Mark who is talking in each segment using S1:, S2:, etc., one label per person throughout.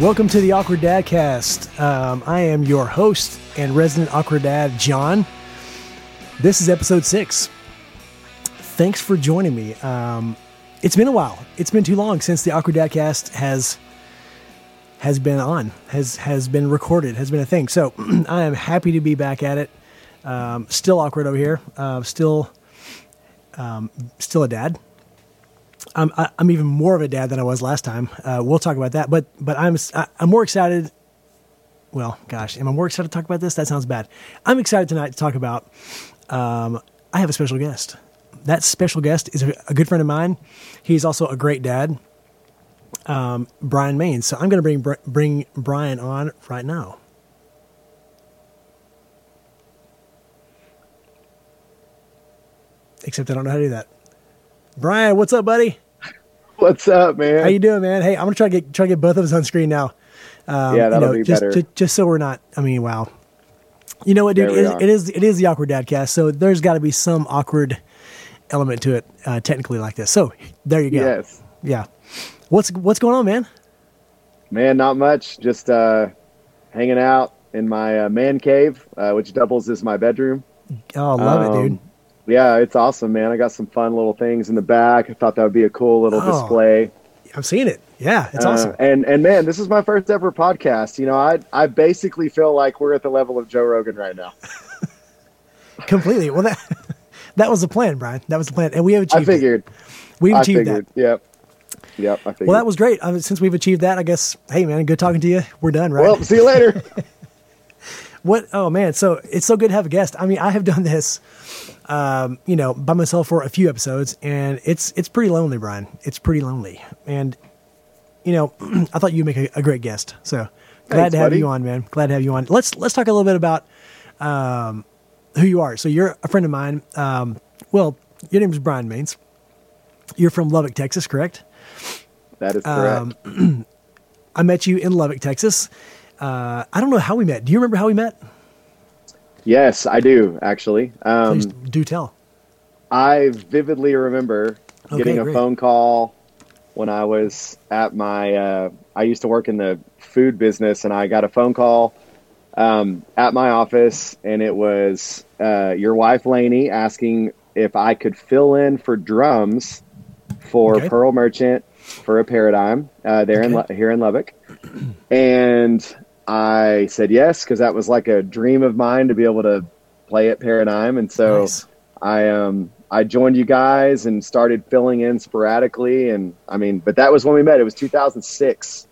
S1: Welcome to the Awkward Dad Cast. Um, I am your host and resident awkward dad, John. This is episode six. Thanks for joining me. Um, it's been a while. It's been too long since the Awkward Dad Cast has has been on, has has been recorded, has been a thing. So I am happy to be back at it. Um, still awkward over here. Uh, still, um, still a dad. I'm I'm even more of a dad than I was last time. Uh, we'll talk about that. But but I'm I- I'm more excited. Well, gosh, am I more excited to talk about this? That sounds bad. I'm excited tonight to talk about. Um, I have a special guest. That special guest is a, good friend of mine. He's also a great dad, um, Brian Maines. So I'm going to bring bring Brian on right now. Except I don't know how to do that. Brian, what's up, buddy?
S2: What's up, man?
S1: How you doing, man? Hey, I'm gonna try to get try to get both of us on screen now. Um,
S2: Yeah, that'll be
S1: just,
S2: better.
S1: Just, just so we're not. I mean, wow. You know what, dude? It, it is it is the awkward dadcast, so there's got to be some awkward element to it, uh, technically like this. So there you go.
S2: Yes,
S1: Yeah. What's what's going on, man?
S2: man. Not much. Just uh, hanging out in my uh, man cave, uh, which doubles as my bedroom.
S1: Oh, love it, dude.
S2: Yeah, it's awesome, man. I got some fun little things in the back. I thought that would be a cool little
S1: Oh,
S2: display.
S1: I'm seeing it. Yeah, it's
S2: Uh,
S1: awesome.
S2: And and man, this is my first ever podcast. You know, I I basically feel like we're at the level of Joe Rogan right now.
S1: Completely. Well, that that was the plan, Brian. That was the plan, and we have
S2: I
S1: achieved. it.
S2: figured.
S1: We've
S2: I
S1: achieved
S2: figured.
S1: that.
S2: Yep. Yep. I figured.
S1: Well, that was great. I mean, since we've achieved that, I guess. Hey, man, good talking to you. We're done, right?
S2: Well, see you later.
S1: What? Oh man, so it's so good to have a guest. I mean, I have done this, um, you know, by myself for a few episodes, and it's it's pretty lonely, Brian. It's pretty lonely, and you know, I thought you'd make a, a great guest. So glad
S2: Thanks,
S1: to have
S2: buddy.
S1: you on, man. Glad to have you on. Let's let's talk a little bit about um, who you are. So you're a friend of mine. Um, well, your name is Brian Maines. You're from Lubbock, Texas, correct?
S2: that is correct.
S1: Um, I met you in Lubbock, Texas. Uh, I don't know how we met. Do you remember how we met?
S2: Yes, I do actually. Um,
S1: Please do tell.
S2: I vividly remember
S1: Okay,
S2: getting a
S1: great.
S2: phone call when I was at my. Uh, I used to work in the food business, and I got a phone call um, at my office, and it was uh, your wife Lainey asking if I could fill in for drums for
S1: Okay.
S2: Pearl Merchant for a Paradigm uh, there in
S1: Okay.
S2: Lu- here in Lubbock, and I said yes because that was like a dream of mine to be able to play at Paradigm, and so.
S1: Nice.
S2: I um I joined you guys and started filling in sporadically and I mean but that was when we met it was 2006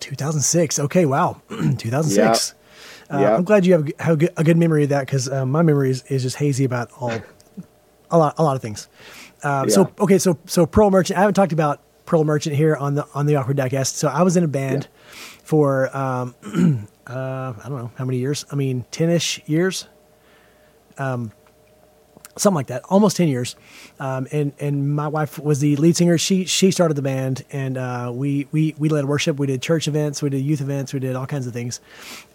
S1: 2006. Okay, wow. 2006. Uh,
S2: Yeah.
S1: I'm glad you have, have a good- a good memory of that because uh, my memory is, is just hazy about all a lot a lot of things. Uh, So okay, so so Pearl Merchant. I haven't talked about Pearl Merchant here on the on the Awkward Dadcast. So I was in a band for um, uh, I don't know how many years. I mean, ten ish years. Um, something like that, almost ten years. Um, and and my wife was the lead singer. She she started the band, and uh, we we we led worship. We did church events. We did youth events. We did all kinds of things.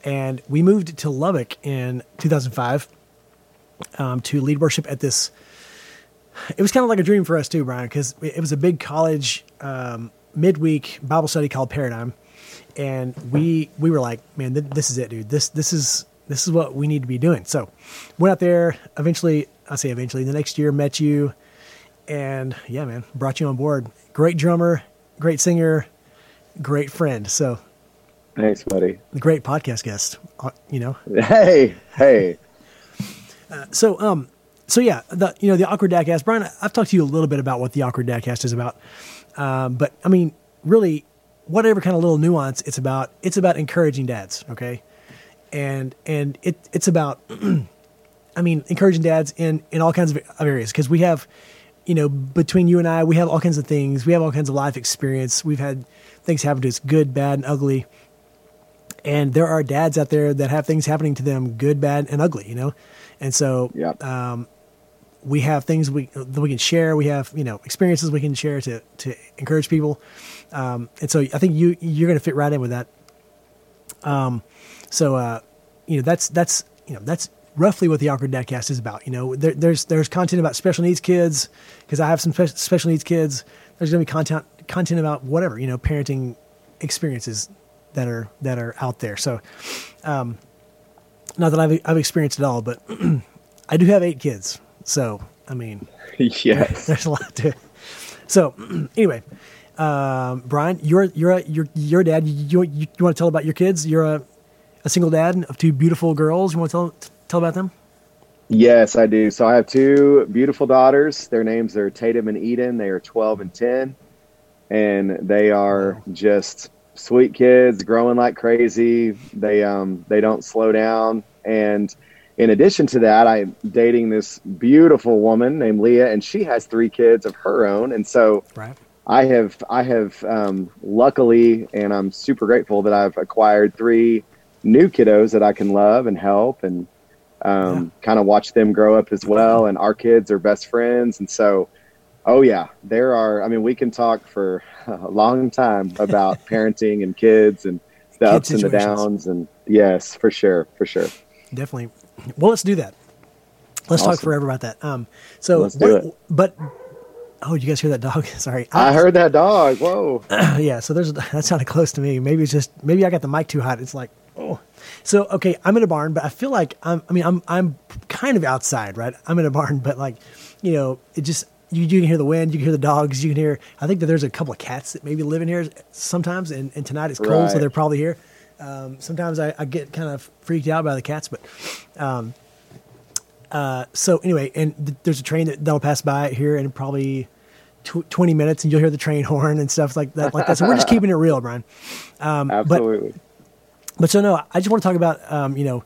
S1: And we moved to Lubbock in 2005 um, to lead worship at this. It was kind of like a dream for us too, Brian, because it was a big college um, midweek Bible study called Paradigm, and we we were like, man, th- this is it, dude. This this is this is what we need to be doing. So, went out there. Eventually, I say eventually, the next year met you, and yeah, man, brought you on board. Great drummer, great singer, great friend. So,
S2: Thanks buddy The
S1: great podcast guest. uh, You know,
S2: Hey hey
S1: so um so yeah the you know the awkward dadcast brian i've talked to you a little bit about what the awkward dadcast is about um, but i mean really whatever kind of little nuance it's about it's about encouraging dads okay? And and it it's about i mean encouraging dads in in all kinds of, areas because we have you know between you and i we have all kinds of things. We have all kinds of life experience. We've had things happen to us good bad and ugly. And there are dads out there that have things happening to them good bad and ugly you know? And so
S2: yeah.
S1: um, we have things we that we can share. We have you know experiences we can share to to encourage people, um, and so I think you you're going to fit right in with that. Um, so uh, you know that's that's you know that's roughly what the awkward dadcast is about. You know, there, there's there's content about special needs kids because I have some spe- special needs kids. There's going to be content content about whatever you know parenting experiences that are that are out there. So, um, not that I've I've experienced it all, but I do have eight kids. So I mean,
S2: yes,
S1: there's a lot to. So anyway, um, Brian, you're you're a, you're you're a dad. You, you, you want to tell about your kids? You're a a single dad of two beautiful girls. You want to tell tell about them?
S2: Yes, I do. So I have two beautiful daughters. Their names are Tatum and Eden. They are 12 and 10, and they are just sweet kids, growing like crazy. They um they don't slow down. And in addition to that, I'm dating this beautiful woman named Leah, and she has three kids of her own. And so
S1: right.
S2: I have I have um, luckily, and I'm super grateful that I've acquired three new kiddos that I can love and help and um, yeah. kind of watch them grow up as well. And our kids are best friends. And so, oh, yeah, there are, I mean, we can talk for a long time about parenting and kids and the Kid ups situations. and the downs. And yes, for sure, for sure.
S1: Definitely. Well, let's do that. Let's awesome. talk forever about that. Um, so,
S2: let's do it.
S1: but Oh, you guys hear that dog? Sorry,
S2: I, I heard that dog. Whoa.
S1: yeah. So there's that sounded close to me. Maybe it's just maybe I got the mic too hot. It's like oh. So okay, I'm in a barn, but I feel like I'm. I mean, I'm I'm kind of outside, right? I'm in a barn, but like, you know, it just you, you can hear the wind, you can hear the dogs, you can hear. I think that there's a couple of cats that maybe live in here sometimes, and, and tonight it's cold, right. so they're probably here. Um, sometimes I, I, get kind of freaked out by the cats, but um, uh, so anyway, and th- there's a train that that'll pass by here in probably tw- 20 minutes, and you'll hear the train horn and stuff like that. Like that. So we're just keeping it real, Brian.
S2: Um, Absolutely.
S1: But, but so no, I just want to talk about um, you know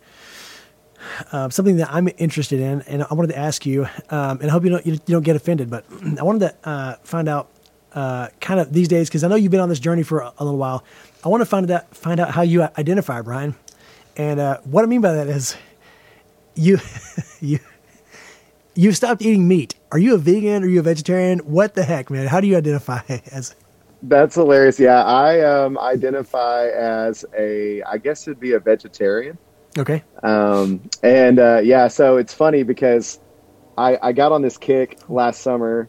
S1: uh, something that I'm interested in, and I wanted to ask you, um, and I hope you don't you, you, don't get offended, but I wanted to uh, find out uh, kind of these days because I know you've been on this journey for a, a, little while. I want to find out find out how you identify, Brian, and uh, what I mean by that is you you you've stopped eating meat. Are you a vegan? Are you a vegetarian? What the heck, man? How do you identify as?
S2: That's hilarious. Yeah, I um, identify as a, I guess it'd be a vegetarian.
S1: Okay.
S2: Um, and uh, yeah, so it's funny because I, I got on this kick last summer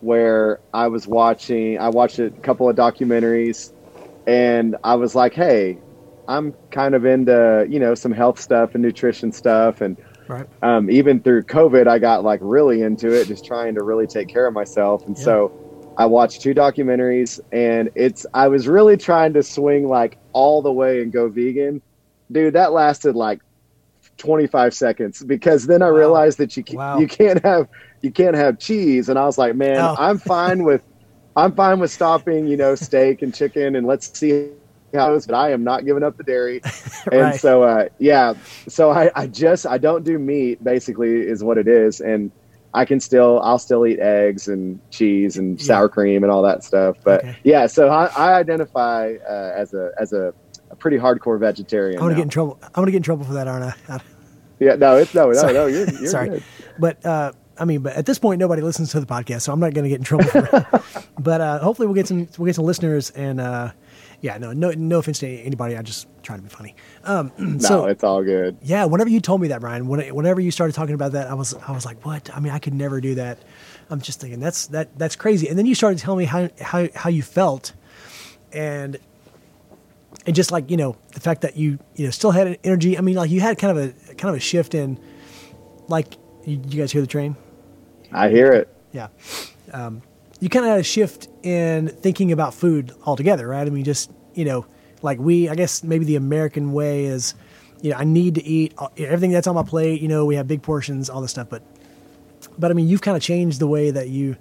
S2: where I was watching, I watched a couple of documentaries and I was like, hey, I'm kind of into, you know, some health stuff and nutrition stuff. And
S1: right.
S2: um, even through COVID, I got like really into it, just trying to really take care of myself. And yeah. so I watched two documentaries and it's I was really trying to swing like all the way and go vegan. Dude, that lasted like 25 seconds because then I wow. realized that you can, wow. you can't have you can't have cheese and I was like, man, oh. I'm fine with I'm fine with stopping, you know, steak and chicken and let's see but I am not giving up the dairy. right. And so uh, yeah, so I, I just I don't do meat basically is what it is and I can still I'll still eat eggs and cheese and sour cream and all that stuff. But okay. yeah, so I, I identify uh, as a as a, a, pretty hardcore vegetarian.
S1: I'm gonna get in trouble. I'm gonna get in trouble for that, aren't I?
S2: yeah, no, it's no, no, no. You're, you're
S1: sorry,
S2: good.
S1: but uh, I mean, but at this point, nobody listens to the podcast, so I'm not gonna get in trouble for it. but uh, hopefully, we'll get some we'll get some listeners and uh, yeah, no, no, no offense to anybody. I just trying to be funny. Um,
S2: no,
S1: so,
S2: it's all good.
S1: Yeah, whenever you told me that, Brian, when, whenever you started talking about that, I was, I was like, what? I mean, I could never do that. I'm just thinking that's that that's crazy. And then you started telling me how how how you felt, and and just like you know the fact that you you know still had energy. I mean, like you had kind of a kind of a shift in, like you, you guys hear the train.
S2: I hear it.
S1: Yeah. Um, you kind of had a shift in thinking about food altogether, right? I mean, just you know, like we, I guess maybe the American way is, you know, I need to eat uh, everything that's on my plate. You know, we have big portions, all this stuff, but, but I mean, you've kind of changed the way that you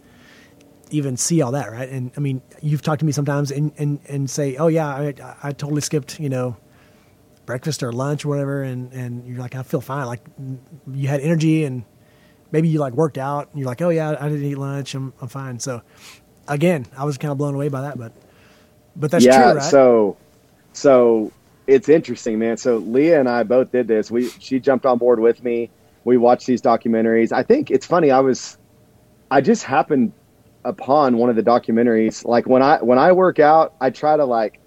S1: even see all that, right? And I mean, you've talked to me sometimes and and and say, oh yeah, I I totally skipped, you know, breakfast or lunch or whatever, and and you're like, I feel fine, like you had energy and maybe you like worked out and you're like, oh yeah, I didn't eat lunch, I'm I'm fine. So again, I was kind of blown away by that, but but that's
S2: yeah,
S1: true, right?
S2: So so it's interesting, man. So Leah and I both did this. We she jumped on board with me. We watched these documentaries. I think it's funny. I was I just happened upon one of the documentaries. Like when I when I work out, I try to like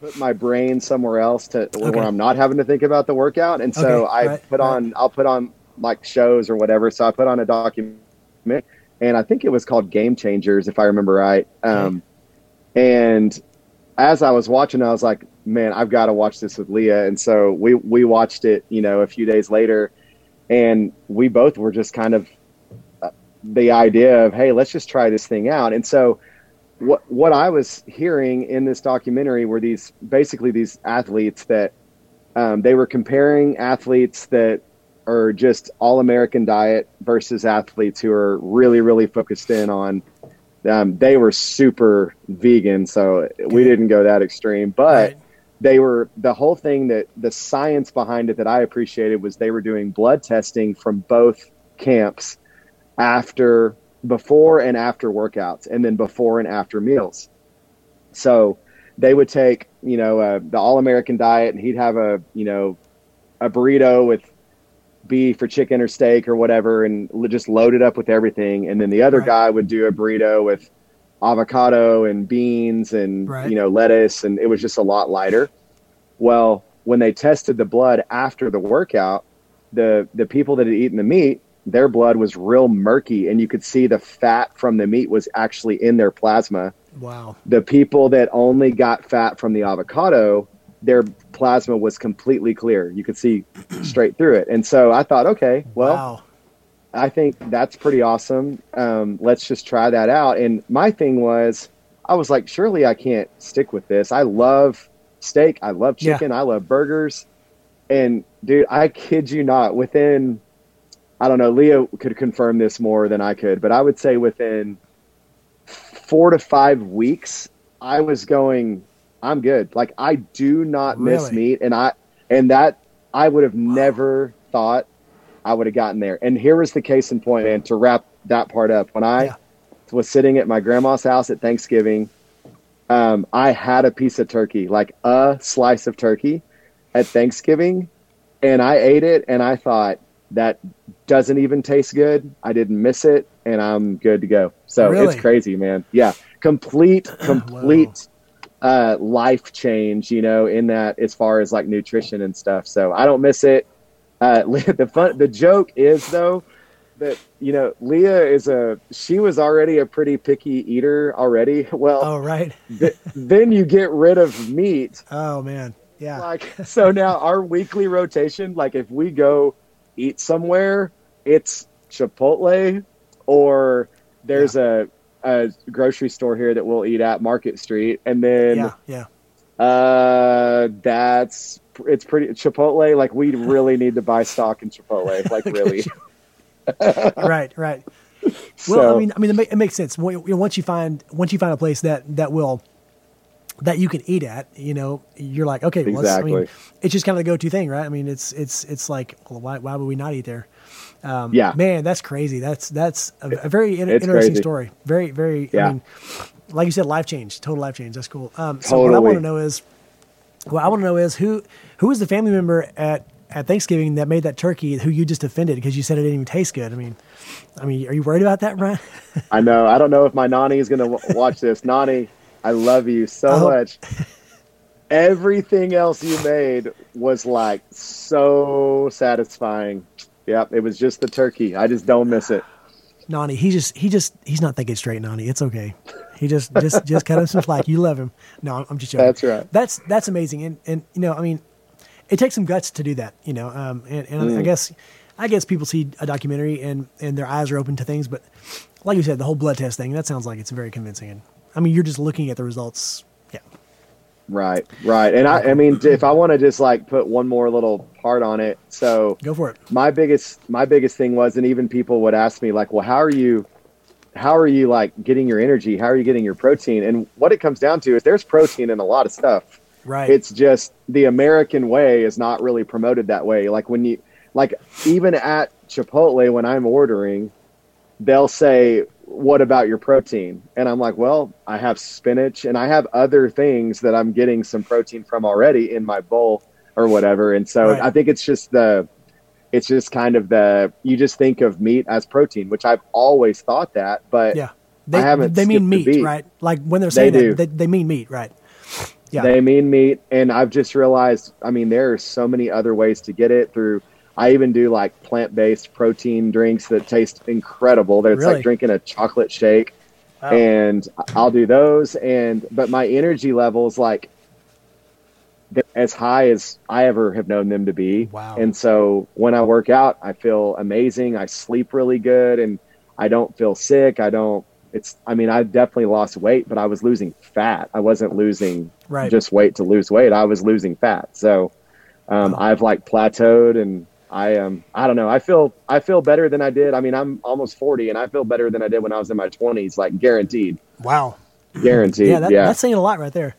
S2: put my brain somewhere else to okay. where I'm not having to think about the workout. And so okay, I right, put on right. I'll put on like shows or whatever. So I put on a document and I think it was called Game Changers if I remember right. Um, and as I was watching, I was like, man, I've got to watch this with Leah. And so we, we watched it, you know, a few days later and we both were just kind of uh, the idea of, Hey, let's just try this thing out. And so what, what I was hearing in this documentary were these, basically these athletes that, um, they were comparing athletes that are just all American diet versus athletes who are really, really focused in on, um, they were super vegan, so we didn't go that extreme. But
S1: Right.
S2: they were the whole thing that the science behind it that I appreciated was they were doing blood testing from both camps after, before and after workouts, and then before and after meals. So they would take, you know, uh, the all American diet, and he'd have a, you know, a burrito with beef or chicken or steak or whatever and just load it up with everything and then the other
S1: Right.
S2: guy would do a burrito with avocado and beans and
S1: Right.
S2: you know lettuce and it was just a lot lighter well when they tested the blood after the workout the the people that had eaten the meat their blood was real murky and you could see the fat from the meat was actually in their plasma
S1: Wow.
S2: the people that only got fat from the avocado, their plasma was completely clear. You could see straight through it. And so I thought, okay, well,
S1: wow.
S2: I think that's pretty awesome. Um, let's just try that out. And my thing was, I was like, surely I can't stick with this. I love steak. I love
S1: Yeah.
S2: chicken. I love burgers. And dude, I kid you not, within, I don't know, Leah could confirm this more than I could, but I would say within four to five weeks, I was going, I'm good. Like I do not miss meat. And I, and that I would have never thought I would have gotten there. And here was the case in point, and to wrap that part up, when I
S1: Yeah.
S2: was sitting at my grandma's house at Thanksgiving, um, I had a piece of turkey, like a slice of turkey at Thanksgiving, and I ate it, and I thought that doesn't even taste good. I didn't miss it, and I'm good to go. So
S1: Really?
S2: it's crazy, man. Yeah, complete, complete uh, life change, you know, in that as far as like nutrition and stuff. So I don't miss it. Uh, the fun, the joke is though that you know Leah is a she was already a pretty picky eater already. Well,
S1: Oh, right.
S2: th- then you get rid of meat,
S1: Oh, man. Yeah.
S2: like so now our weekly rotation, like if we go eat somewhere, it's Chipotle or there's a a grocery store here that we'll eat at Market Street, and then
S1: Yeah. Yeah.
S2: uh, that's it's pretty Chipotle. Like we really need to buy stock in Chipotle. Like really.
S1: right. Right. Well,
S2: So-
S1: I mean, I mean, it, ma- it makes sense. When- you know, Once you find once you find a place that that will that you can eat at, you know, you're like, okay, well, I mean,
S2: Exactly.
S1: it's just kind of the go-to thing, right? I mean, it's it's it's like, well, why why would we not eat there? Um,
S2: Yeah.
S1: man, that's crazy. That's that's a, a very in- interesting
S2: crazy.
S1: story. Very very. I
S2: Yeah.
S1: mean, like you said, life change, total life change. That's cool. Um, so what I want to know is, what I want to know is who who is the family member at at Thanksgiving that made that turkey who you just offended because you said it didn't even taste good. I mean, I mean, are you worried about that, Brian?
S2: I know. I don't know if my Nani is going to w- watch this. Nani, I love you so
S1: Oh.
S2: much. Everything else you made was like so satisfying. Yep, it was just the turkey. I just don't miss it.
S1: Nani, he just he just he's not thinking straight, Nani. It's okay. He just just just cut him some slack. You love him. No, I'm just joking.
S2: That's right.
S1: That's that's amazing. And and you know, I mean, it takes some guts to do that. You know, um, and, and
S2: Mm.
S1: I guess I guess people see a documentary and and their eyes are open to things, but like you said, the whole blood test thing that sounds like it's very convincing. And I mean, you're just looking at the results. Yeah.
S2: Right, right. And I, I mean, if I want to just like put one more little part on it, so
S1: Go for it.
S2: my biggest my biggest thing was and even people would ask me like well how are you how are you like getting your energy how are you getting your protein and what it comes down to is there's protein in a lot of stuff
S1: Right.
S2: it's just the american way is not really promoted that way like when you like even at chipotle when i'm ordering they'll say what about your protein and i'm like well i have spinach and i have other things that i'm getting some protein from already in my bowl or whatever and so
S1: Right.
S2: i think it's just the it's just kind of the you just think of meat as protein which i've always thought that but
S1: yeah. They,
S2: haven't
S1: they mean meat, right? Like when they're saying
S2: do.
S1: that, they, they mean meat, right? Yeah.
S2: They mean meat, and I've just realized. I mean, there are so many other ways to get it through. I even do like plant-based protein drinks that taste incredible. That it's
S1: Really?
S2: like drinking a chocolate shake.
S1: Wow.
S2: and I'll do those. And but my energy levels like as high as I ever have known them to be.
S1: Wow.
S2: And so when I work out, I feel amazing. I sleep really good, and I don't feel sick. I don't. It's. I mean, I definitely lost weight, but I was losing fat. I wasn't losing
S1: Right.
S2: just weight to lose weight. I was losing fat. So um,
S1: Wow.
S2: I've like plateaued, and I um I don't know. I feel I feel better than I did. I mean, I'm almost forty, and I feel better than I did when I was in my twenties. Like guaranteed,
S1: Wow.
S2: guaranteed.
S1: Yeah, that,
S2: yeah.
S1: that's saying a lot right there.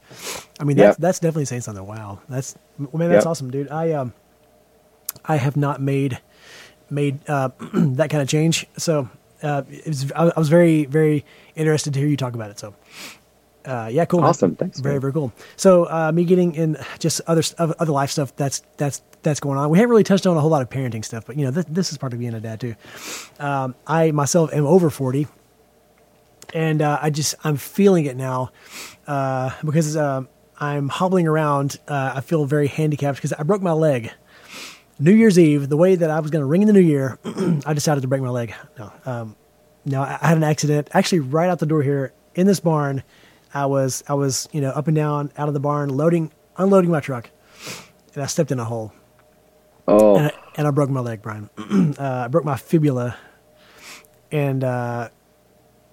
S1: I mean, that's
S2: Yep.
S1: that's definitely saying something. Wow, that's man, that's
S2: Yep.
S1: awesome, dude. I um, I have not made made uh, that kind of change, so uh, it was, I, I was very very interested to hear you talk about it. So, uh, yeah, cool. man.
S2: Awesome. Thanks,
S1: Very
S2: man.
S1: very cool. So, uh, me getting in just other other life stuff that's that's that's going on. We haven't really touched on a whole lot of parenting stuff, but you know, this, this is part of being a dad too. Um, I myself am over forty and uh, I just I'm feeling it now uh, because um I'm hobbling around. Uh, I feel very handicapped because I broke my leg. New Year's Eve, the way that I was going to ring in the new year, I decided to break my leg. No, um, no, I had an accident actually right out the door here in this barn. I was I was you know up and down out of the barn loading unloading my truck, and I stepped in a hole
S2: Oh,
S1: and I, and I broke my leg, Brian. uh, I broke my fibula, and uh,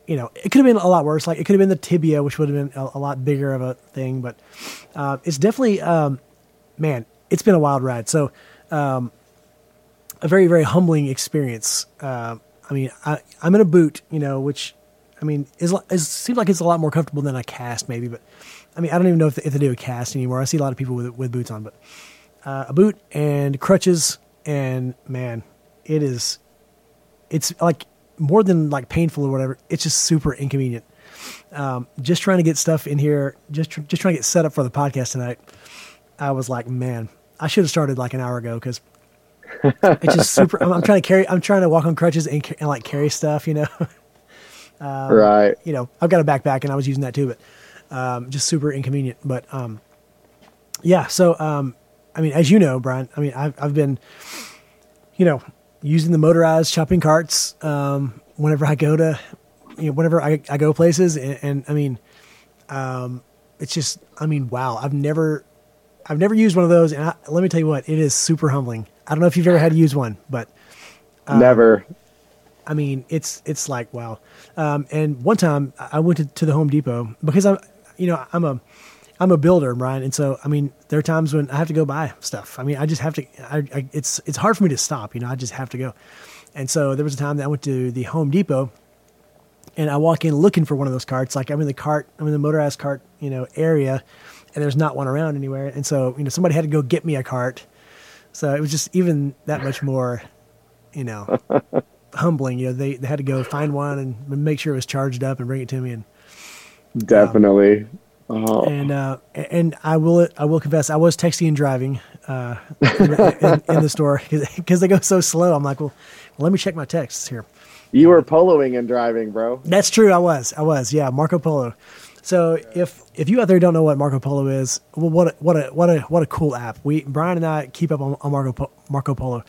S1: you know it could have been a lot worse. Like it could have been the tibia, which would have been a, a lot bigger of a thing. But uh, it's definitely, um, man, it's been a wild ride. So um, a very very humbling experience. Uh, I mean, I, I'm in a boot, you know, which I mean is, is seems like it's a lot more comfortable than a cast, maybe. But I mean, I don't even know if, if they do a cast anymore. I see a lot of people with with boots on, but uh, a boot and crutches and man it is it's like more than like painful or whatever it's just super inconvenient um, just trying to get stuff in here just tr- just trying to get set up for the podcast tonight i was like man i should have started like an hour ago because it's just super I'm, I'm trying to carry i'm trying to walk on crutches and, and like carry stuff you know
S2: right.
S1: you know, I've got a backpack and I was using that too, but um, just super inconvenient. But um, yeah, so um, I mean, as you know, Brian, I mean, I've I've been, you know, using the motorized shopping carts um, whenever I go to, you know, whenever I, I go places, and, and I mean, um, it's just, I mean, wow, I've never, I've never used one of those, and I, let me tell you what, it is super humbling. I don't know if you've ever had to use one, but
S2: Never.
S1: I mean, it's it's like wow. Um, and one time I went to, to the Home Depot because I'm, you know, I'm a I'm a builder, Brian, and so I mean, there are times when I have to go buy stuff. I mean, I just have to. I, I, it's it's hard for me to stop. You know, I just have to go. And so there was a time that I went to the Home Depot, and I walk in looking for one of those carts. Like I'm in the cart, I'm in the motorized cart, you know, area, and there's not one around anywhere. And so you know, somebody had to go get me a cart. So it was just even that much more, you know, humbling. You know, they, they had to go find one and make sure it was charged up and bring it to me. And
S2: Definitely. Oh,
S1: and uh, and I will I will confess I was texting and driving uh, in, in, in the store because they go so slow. I'm like, well, well, let me check my texts here.
S2: you were poloing and driving, bro.
S1: That's true. I was. I was. Yeah, Marco Polo. So if if you out there don't know what Marco Polo is, well, what a, what a what a what a cool app. We Brian and I keep up on, on Marco Po- Marco Polo.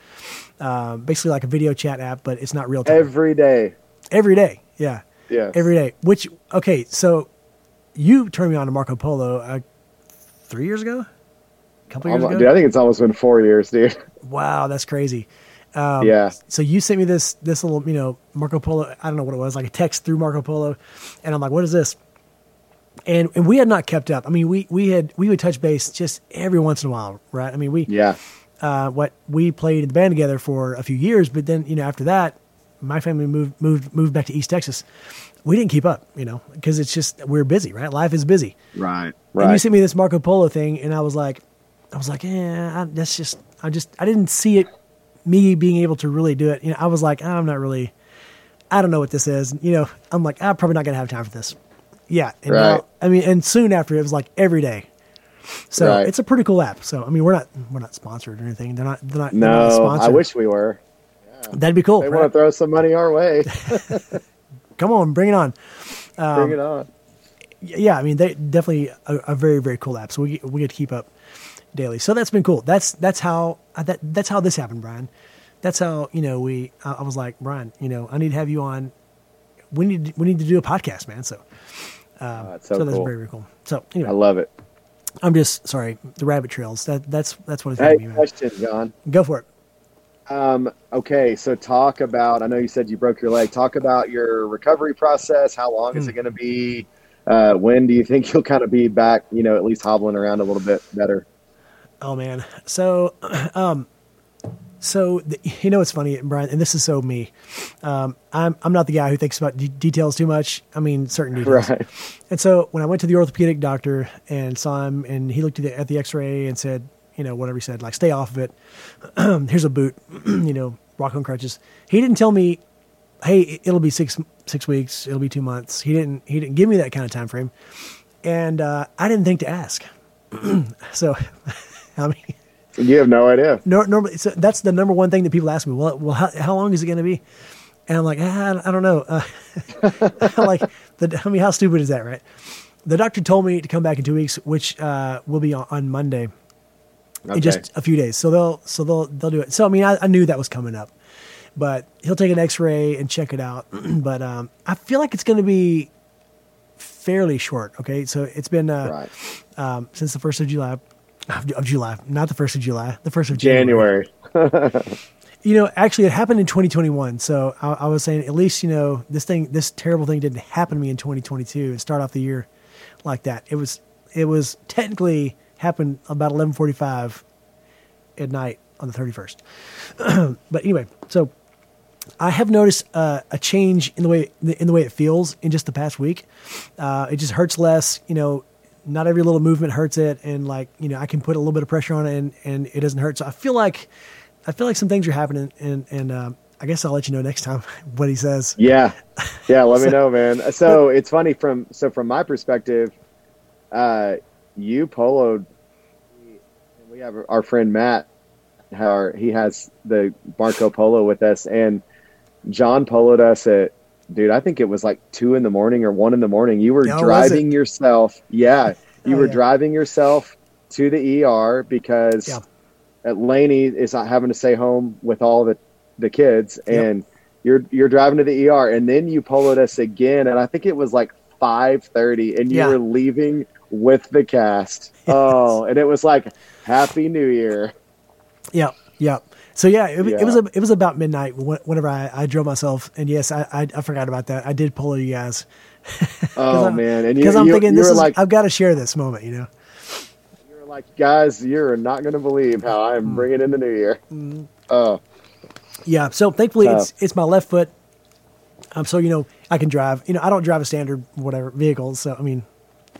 S1: Um, basically like a video chat app, but it's not real time.
S2: Every day.
S1: Every day. Yeah.
S2: Yes.
S1: Every day. Which okay, so you turned me on to Marco Polo uh, three years ago, a couple years
S2: Almo-
S1: ago.
S2: Dude, I think it's almost been four years, dude.
S1: Wow, that's crazy. Um,
S2: yeah.
S1: So you sent me this this little you know Marco Polo. I don't know what it was like a text through Marco Polo, and I'm like, what is this? And and we had not kept up. I mean, we we had we would touch base just every once in a while, right? I mean, we
S2: Yeah.
S1: uh, what we played in the band together for a few years, but then you know after that, my family moved moved moved back to East Texas. We didn't keep up, you know, because it's just we're busy, right? Life is busy.
S2: Right. Right.
S1: And you sent me this Marco Polo thing, and I was like, I was like, yeah, I, that's just, I just, I didn't see it, me being able to really do it. You know, I was like, I'm not really, I don't know what this is. You know, I'm like, I'm probably not gonna have time for this. Yeah, and
S2: Right.
S1: now, I mean, and soon after it was like every day. So
S2: Right.
S1: it's a pretty cool app. So I mean, we're not we're not sponsored or anything. They're not they're not. they're not
S2: no. I wish we were. Yeah.
S1: that'd be cool.
S2: They
S1: right?
S2: want to throw some money our way.
S1: Come on, bring it on. Um,
S2: Bring it on.
S1: yeah, I mean, they definitely a, a very very cool app. So we we get to keep up daily. So that's been cool. That's that's how uh, that that's how this happened, Brian. That's how you know we. I, I was like Brian, you know, I need to have you on we need we need to do a podcast, man. So,
S2: Oh, that's so,
S1: so, that's
S2: cool.
S1: very very cool. So anyway, I
S2: love it.
S1: I'm just sorry. The rabbit trails. That that's that's what it's
S2: Hey,
S1: hey, me,
S2: question, John.
S1: Go for it.
S2: Um, okay, so talk about. I know you said you broke your leg. Talk about your recovery process. How long is
S1: Hmm.
S2: it going to be? Uh, when do you think you'll kind of be back? You know, at least hobbling around a little bit better.
S1: Oh man. So, um, so the, you know what's funny, Brian, and this is so me. Um, I'm I'm not the guy who thinks about de- details too much. I mean, certain details.
S2: Right.
S1: And so when I went to the orthopedic doctor and saw him, and he looked at the, at the X-ray and said, you know, whatever he said, like stay off of it. Here's a boot, you know, walk on crutches. He didn't tell me, hey, it'll be six six weeks, it'll be two months. He didn't he didn't give me that kind of time frame, and uh, I didn't think to ask. so, I mean.
S2: You have no idea.
S1: Nor, normally, so that's the number one thing that people ask me. Well, well, how, how long is it going to be? And I'm like, ah, I don't know. Uh, like, the, I mean, how stupid is that, right? The doctor told me to come back in two weeks, which uh, will be on, on Monday
S2: Okay.
S1: in just a few days. So they'll, so they'll, they'll do it. So I mean, I, I knew that was coming up, but he'll take an X-ray and check it out. but um, I feel like it's going to be fairly short. Okay, so it's been uh,
S2: right.
S1: um, since the first of July. Of, of July, not the first of July, the first of January.
S2: January.
S1: You know, actually, it happened in 2021. So I, I was saying, at least you know this thing, this terrible thing didn't happen to me in 2022 and start off the year like that. It was, it was technically happened about 11:45 at night on the 31st. but anyway, so I have noticed uh, a change in the way in the way it feels in just the past week. Uh, it just hurts less. You know, not every little movement hurts it, and like you know, I can put a little bit of pressure on it, and, and it doesn't hurt. So I feel like I feel like some things are happening, and and um, I guess I'll let you know next time what he says.
S2: Yeah, yeah. Let me know, man. So it's funny from so from my perspective, uh, you poloed. We have our friend Matt. How he has the Marco Polo with us, and John poloed us at. Dude, I think it was like two in the morning or one in the morning. You were
S1: was
S2: driving yourself. Yeah, you
S1: Oh,
S2: were
S1: yeah.
S2: driving yourself to the ER because
S1: Yeah.
S2: at Laney is not having to stay home with all the the kids,
S1: Yep.
S2: and you're you're driving to the ER, and then you poloed us again, and I think it was like five thirty, and you
S1: Yeah.
S2: were leaving with the cast. Oh, and it was like Happy New Year.
S1: Yeah, yeah. So yeah, it,
S2: Yeah.
S1: it was a, it was about midnight whenever I, I drove myself, and yes, I, I I forgot about that. I did polo you guys
S2: Oh man, and
S1: because I'm
S2: you,
S1: thinking this is
S2: like
S1: I've got to share this moment, you know.
S2: You're like guys, you're not going to believe how. I'm bringing in the New Year. Oh,
S1: Yeah. So thankfully,
S2: Tough.
S1: it's it's my left foot. Um. So you know, I can drive. You know, I don't drive a standard whatever vehicle. So I mean,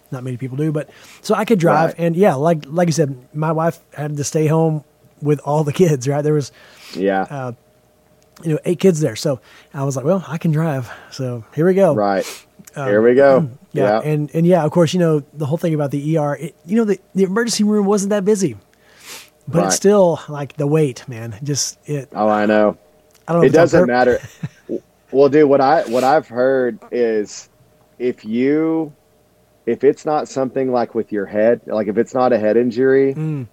S1: not many people do, but so I could drive.
S2: Right.
S1: And yeah, like like I said, my wife had to stay home with all the kids. Right. There was
S2: yeah,
S1: Uh, you know eight kids there. So I was like, well, I can drive. So here we go.
S2: right. Here we go.
S1: um, Yeah,
S2: Yeah,
S1: and and yeah, of course, you know the whole thing about the ER. It, you know the the emergency room wasn't that busy, but
S2: Right.
S1: it's still like the wait, man. Just it.
S2: oh, I know.
S1: I don't know.
S2: it
S1: if it's on
S2: doesn't
S1: purpose.
S2: matter. well, dude, what I what I've heard is if you if it's not something like with your head, like if it's not a head injury,
S1: Mm.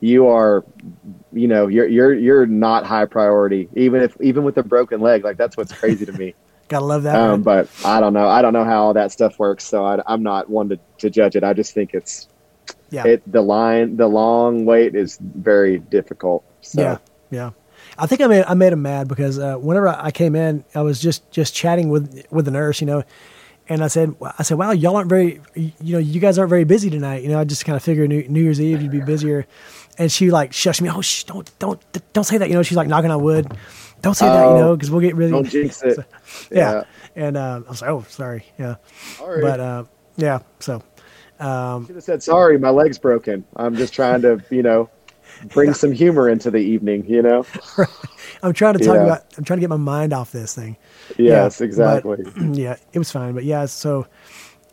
S2: You are you know you're you're you're not high priority even if even with a broken leg like that's what's crazy to me.
S1: Gotta love that.
S2: um, but i don't know i don't know how all that stuff works so I, i'm not one to, to judge it. I just think it's
S1: yeah,
S2: it the line the long wait is very difficult so.
S1: Yeah, yeah. I think I made I made him mad because uh, whenever I came in, I was just just chatting with with the nurse, you know, and I said I said, "Wow, y'all aren't very, you know, you guys aren't very busy tonight." You know, I just kind of figured New, New Year's Eve you'd be busier, and she like shushed me. Oh, shh, don't don't don't say that. You know, she's like knocking on wood. Don't say that. You
S2: Oh,
S1: know, because we'll get really
S2: don't jinx it
S1: yeah. And uh, I was like, oh, sorry, yeah,
S2: Sorry.
S1: but uh, yeah. So um,
S2: should have said sorry my leg's broken i'm just trying to you know bring some humor into the evening you know
S1: I'm trying to talk
S2: Yeah.
S1: about. I'm trying to get my mind off this thing.
S2: yes
S1: Yeah,
S2: exactly
S1: but, yeah, it was fine, but yeah, so,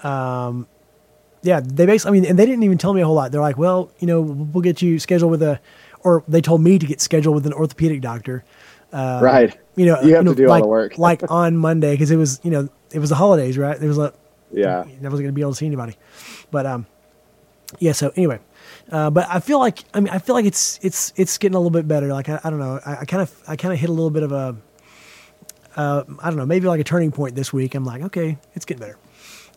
S1: um, yeah, they basically, I mean, and they didn't even tell me a whole lot. They're like, well, you know, we'll get you scheduled with a, or they told me to get scheduled with an orthopedic doctor. Uh,
S2: right
S1: You know,
S2: You have
S1: know,
S2: to do all
S1: like,
S2: the work.
S1: like on Monday because it was, you know, it was the holidays, right? There was a,
S2: yeah
S1: I wasn't going to be able to see anybody, but um, yeah. So anyway, uh, but I feel like I mean I feel like it's it's it's getting a little bit better. Like I, I don't know, I kind of I kind of hit a little bit of a uh, I don't know, maybe like a turning point this week. I'm like, okay, it's getting better.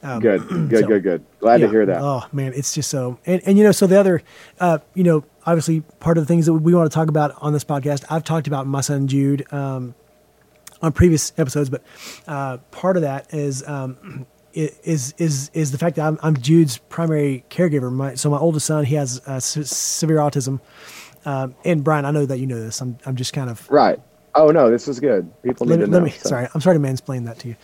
S2: Um, good, good,
S1: so,
S2: good, good. Glad
S1: yeah.
S2: to hear that.
S1: Oh man, it's just so, and, and you know, so the other, uh, you know, obviously part of the things that we want to talk about on this podcast, I've talked about my son Jude um, on previous episodes, but uh, part of that is um, is is is the fact that I'm, I'm Jude's primary caregiver. My, so my oldest son, he has uh, severe autism, um, and Brian, I know that you know this. I'm I'm just kind of
S2: right. Oh no, this is good. People need
S1: let,
S2: to
S1: let
S2: know.
S1: Me,
S2: so.
S1: Sorry, I'm sorry to mansplain that to you.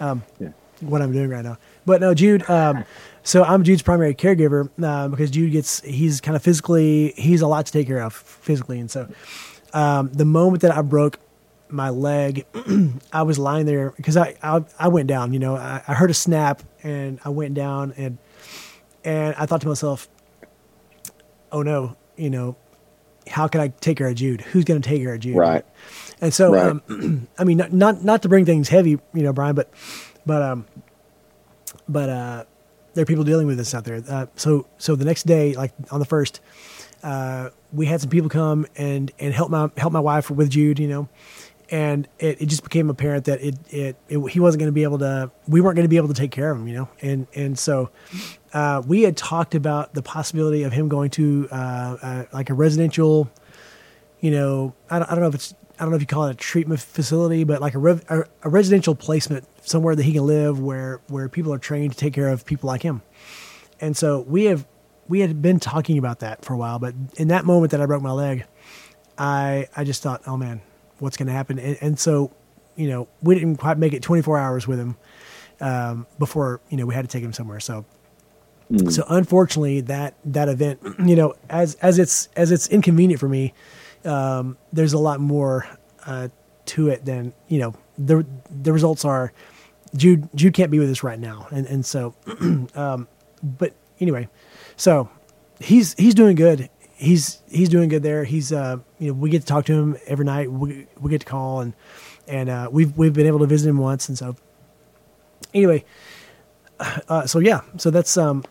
S1: Um,
S2: yeah.
S1: What I'm doing right now, but no, Jude. Um, so I'm Jude's primary caregiver uh, because Jude gets he's kind of physically he's a lot to take care of physically, and so um, the moment that I broke my leg, I was lying there because I, I, I went down. You know, I, I, heard a snap and I went down and and I thought to myself, oh no, you know, how can I take care of Jude? Who's going to take care of Jude?
S2: Right.
S1: And so,
S2: right.
S1: um, I mean, not, not not to bring things heavy, you know, Brian, but but um, but uh, there are people dealing with this out there. Uh, so so the next day, like on the first, uh, we had some people come and and help my help my wife with Jude, you know, and it, it just became apparent that it, it, it he wasn't going to be able to we weren't going to be able to take care of him, you know, and and so uh, we had talked about the possibility of him going to uh, like a residential, you know, I don't, I don't know if it's I don't know if you call it a treatment facility, but like a, rev, a, a, residential placement somewhere that he can live where, where people are trained to take care of people like him. And so we have, we had been talking about that for a while, but in that moment that I broke my leg, I, I just thought, oh man, what's going to happen? And, and, so, you know, we didn't quite make it 24 hours with him, um, before, you know, we had to take him somewhere. So, mm. so unfortunately that, that event, you know, as, as it's, as it's inconvenient for me, um, there's a lot more uh, to it than you know. the The results are Jude Jude can't be with us right now, and and so, um, but anyway, so he's he's doing good. He's he's doing good there. He's uh you know we get to talk to him every night. We we get to call and and uh, we've we've been able to visit him once, and so anyway, uh, so yeah, so that's um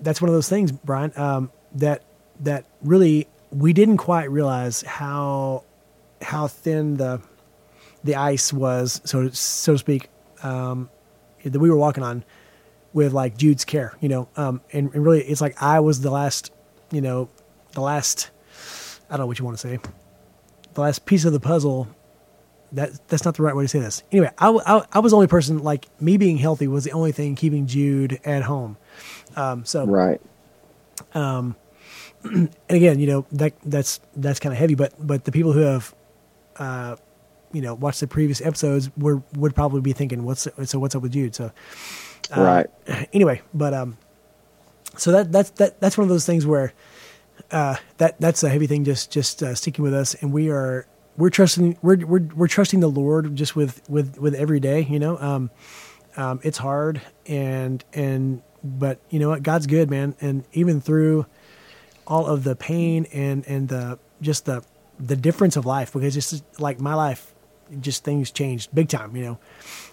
S1: that's one of those things, Brian, um, that that really we didn't quite realize how how thin the the ice was, so so to speak, um, that we were walking on with like Jude's care, you know, um, and, and really it's like I was the last, you know, the last, I don't know what you want to say, the last piece of the puzzle. That that's not the right way to say this. Anyway, I, I, I was the only person like me being healthy was the only thing keeping Jude at home. Um, so
S2: right.
S1: Um, and again, you know that that's that's kind of heavy, but but the people who have, uh, you know, watched the previous episodes were would probably be thinking, what's so what's up with Jude? So,
S2: uh, right.
S1: Anyway, but um, so that that's that that's one of those things where, uh, that that's a heavy thing just just uh, sticking with us, and we are we're trusting we're we're we're trusting the Lord just with with with every day, you know. Um, um, it's hard and and but you know what, God's good, man, and even through all of the pain and and the just the the difference of life because it's like my life just things changed big time you know?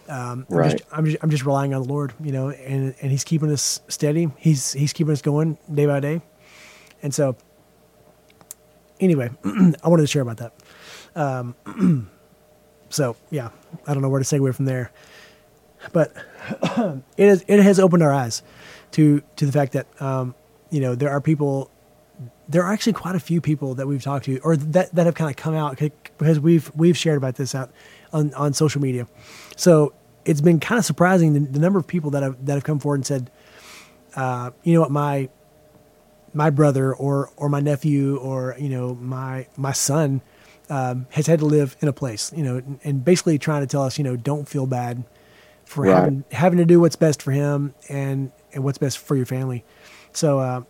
S1: Um,
S2: right.
S1: I'm, just, I'm, just, I'm just relying on the lord you know? And and he's keeping us steady. He's he's keeping us going day by day and so anyway i wanted to share about that um, so yeah i don't know where to segue from there but it is it has opened our eyes to to the fact that um, you know there are people there are actually quite a few people that we've talked to, or that, that have kind of come out because we've we've shared about this out on, on social media. So it's been kind of surprising the, the number of people that have that have come forward and said, uh, you know what, my my brother or or my nephew or you know my my son um, has had to live in a place, you know, and basically trying to tell us, you know, don't feel bad for right. having having to do what's best for him and and what's best for your family. So. Uh,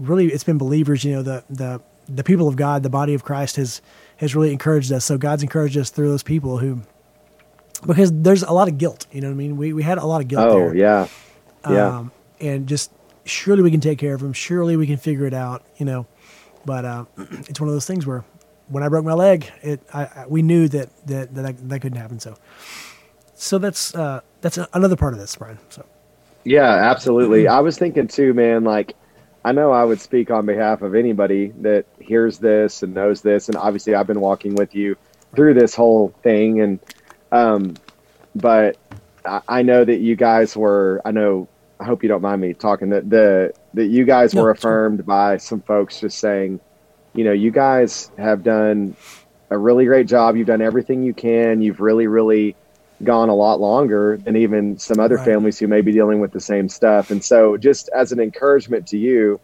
S1: really it's been believers, you know, the the the people of God, the body of Christ has has really encouraged us. So God's encouraged us through those people who because there's a lot of guilt, you know what I mean? We we had a lot of guilt
S2: oh,
S1: there.
S2: yeah. Yeah.
S1: Um, and just surely we can take care of him. Surely we can figure it out, you know. But uh, it's one of those things where when I broke my leg, it I, I, we knew that that that that couldn't happen. So so that's uh, that's another part of this, Brian. So
S2: yeah, absolutely. I was thinking too, man. Like I know I would speak on behalf of anybody that hears this and knows this, and obviously I've been walking with you through this whole thing, and Um, but I, I know that you guys were. I know. I hope you don't mind me talking. That the that you guys
S1: No,
S2: were affirmed by some folks just saying, you know, you guys have done a really great job. You've done everything you can. You've really, really gone a lot longer than even some other
S1: Right.
S2: families who may be dealing with the same stuff. And so, just as an encouragement to you,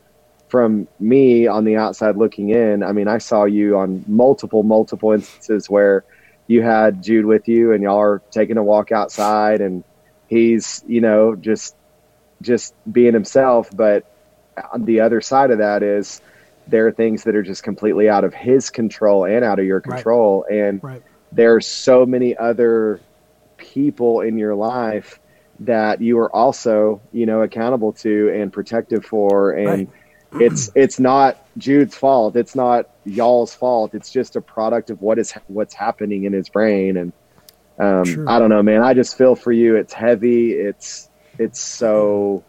S2: from me on the outside looking in, I mean, I saw you on multiple, multiple instances where you had Jude with you and y'all are taking a walk outside and he's, you know, just just being himself. But on the other side of that is there are things that are just completely out of his control and out of your
S1: Right.
S2: control. And
S1: Right.
S2: are so many other people in your life that you are also, you know, accountable to and protective for. And
S1: Right.
S2: it's it's not Jude's fault. It's not y'all's fault. It's just a product of what is what's happening in his brain. And um. I don't know, man. I just feel for you. It's heavy. It's it's so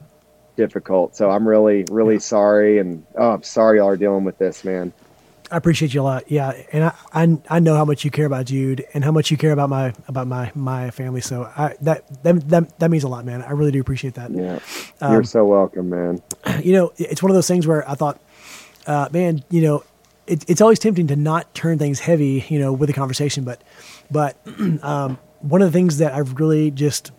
S2: difficult. So I'm really really
S1: Yeah.
S2: sorry. And oh, I'm sorry y'all are dealing with this, man.
S1: I appreciate you a lot. Yeah, and I, I I know how much you care about Jude and how much you care about my about my my family. So I that that that, that means a lot, man. I really do appreciate that.
S2: Yeah,
S1: Um,
S2: you're so welcome, man.
S1: You know, it's one of those things where I thought, uh, man, you know, it, it's always tempting to not turn things heavy, you know, with a conversation, but but um, one of the things that I've really just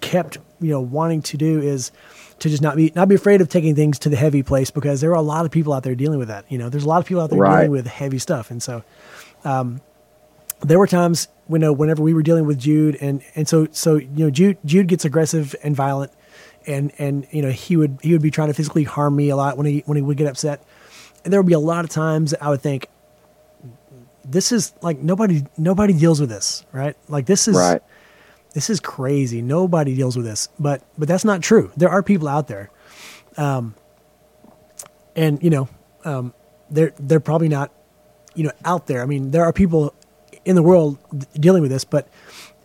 S1: kept you know wanting to do is to just not be not be afraid of taking things to the heavy place because there are a lot of people out there dealing with that. You know, there's a lot of people out there
S2: Right.
S1: dealing with heavy stuff, and so um, there were times when know whenever we were dealing with Jude, and and so so you know Jude Jude gets aggressive and violent, and and you know he would he would be trying to physically harm me a lot when he when he would get upset, and there would be a lot of times I would think. This is like nobody nobody deals with this, right? Like this is
S2: Right.
S1: This is crazy. Nobody deals with this, but but that's not true. There are people out there, um, and you know, um, they're they're probably not, you know, out there. I mean, there are people in the world dealing with this, but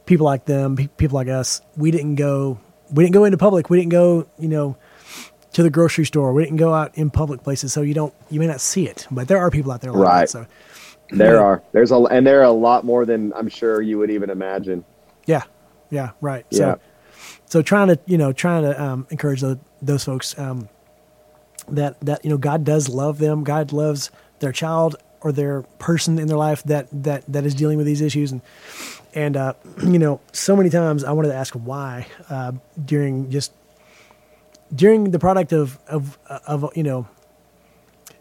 S1: people like them, pe- people like us, we didn't go, we didn't go into public. We didn't go, you know, to the grocery store. We didn't go out in public places, so you don't, you may not see it, but there are people out there like
S2: Right.
S1: that. So
S2: There
S1: Yeah.
S2: are. There's a and there are a lot more than I'm sure you would even imagine.
S1: yeah, yeah, right.
S2: Yeah.
S1: So so trying to you know trying to um, encourage the, those folks um, that that you know God does love them. God loves their child or their person in their life that that that is dealing with these issues and and uh, you know so many times I wanted to ask why uh, during just during the product of of of you know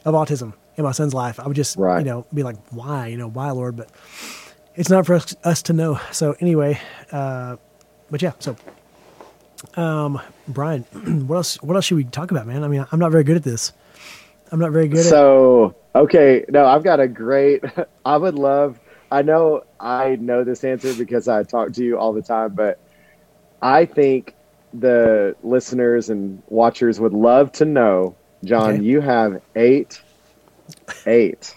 S1: of autism in my son's life. I would just
S2: Right.
S1: you know be like why you know why Lord, but it's not for us, us to know. So anyway, uh, but yeah, so um, Brian, what else? What else should we talk about, man? I mean, I'm not very good at this. I'm not very good at.
S2: So okay, no, I've got a great. I would love. I know I know this answer because I talk to you all the time, but I think the listeners and watchers would love to know, John.
S1: Okay.
S2: You have eight, eight,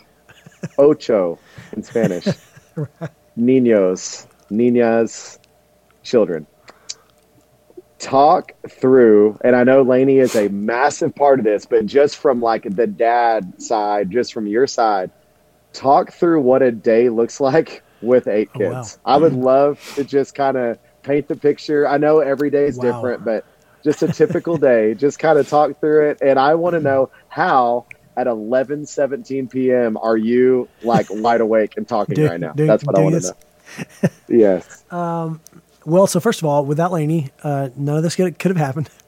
S2: ocho in Spanish, niños, niñas, children. Talk through, and I know Lainey is a massive part of this, but just from like the dad side, just from your side, talk through what a day looks like with eight
S1: oh,
S2: kids.
S1: wow.
S2: I would mm-hmm. love to just kind of paint the picture. I know every day is
S1: Wow.
S2: different, but just a typical day, just kind of talk through it. And I want to mm-hmm. know how at 11, 17 p.m. are you like wide awake and talking
S1: Do-
S2: right now?
S1: do-
S2: That's what I want to know. yes.
S1: Well, so first of all, without Laney, uh, none of this could, could have happened.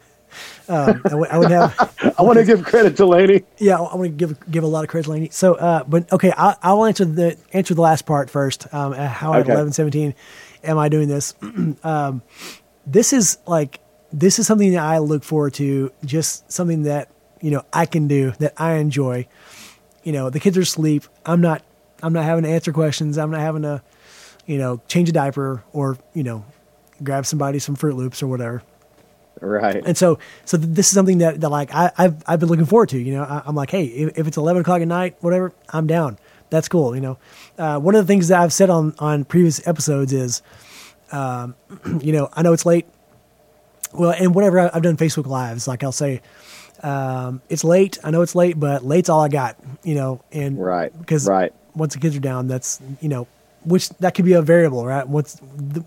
S1: Um, I would- have.
S2: I want to give credit to Lainey.
S1: Yeah, I want to give give a lot of credit to Laney. So, uh, but okay, I, I'll answer the answer the last part first. Um, how at
S2: Okay.
S1: eleven seventeen am I doing this? um, this is like this is something that I look forward to. Just something that you know I can do that I enjoy. You know, the kids are asleep. I'm not. I'm not having to answer questions. I'm not having to, you know, change a diaper or you know, grab somebody some Fruit Loops or whatever
S2: Right.
S1: and so so this is something that, that like I, I've I've been looking forward to. You know, I, I'm like, hey, if, if it's 11 o'clock at night, whatever, I'm down. That's cool. You know, uh, one of the things that I've said on on previous episodes is, um, you know, I know it's late. Well, and whenever I- I've done Facebook lives, like I'll say, um, it's late. I know it's late, but late's all I got. You know, and
S2: Right.
S1: because
S2: Right.
S1: once the kids are down, that's you know, which that could be a variable, right? What's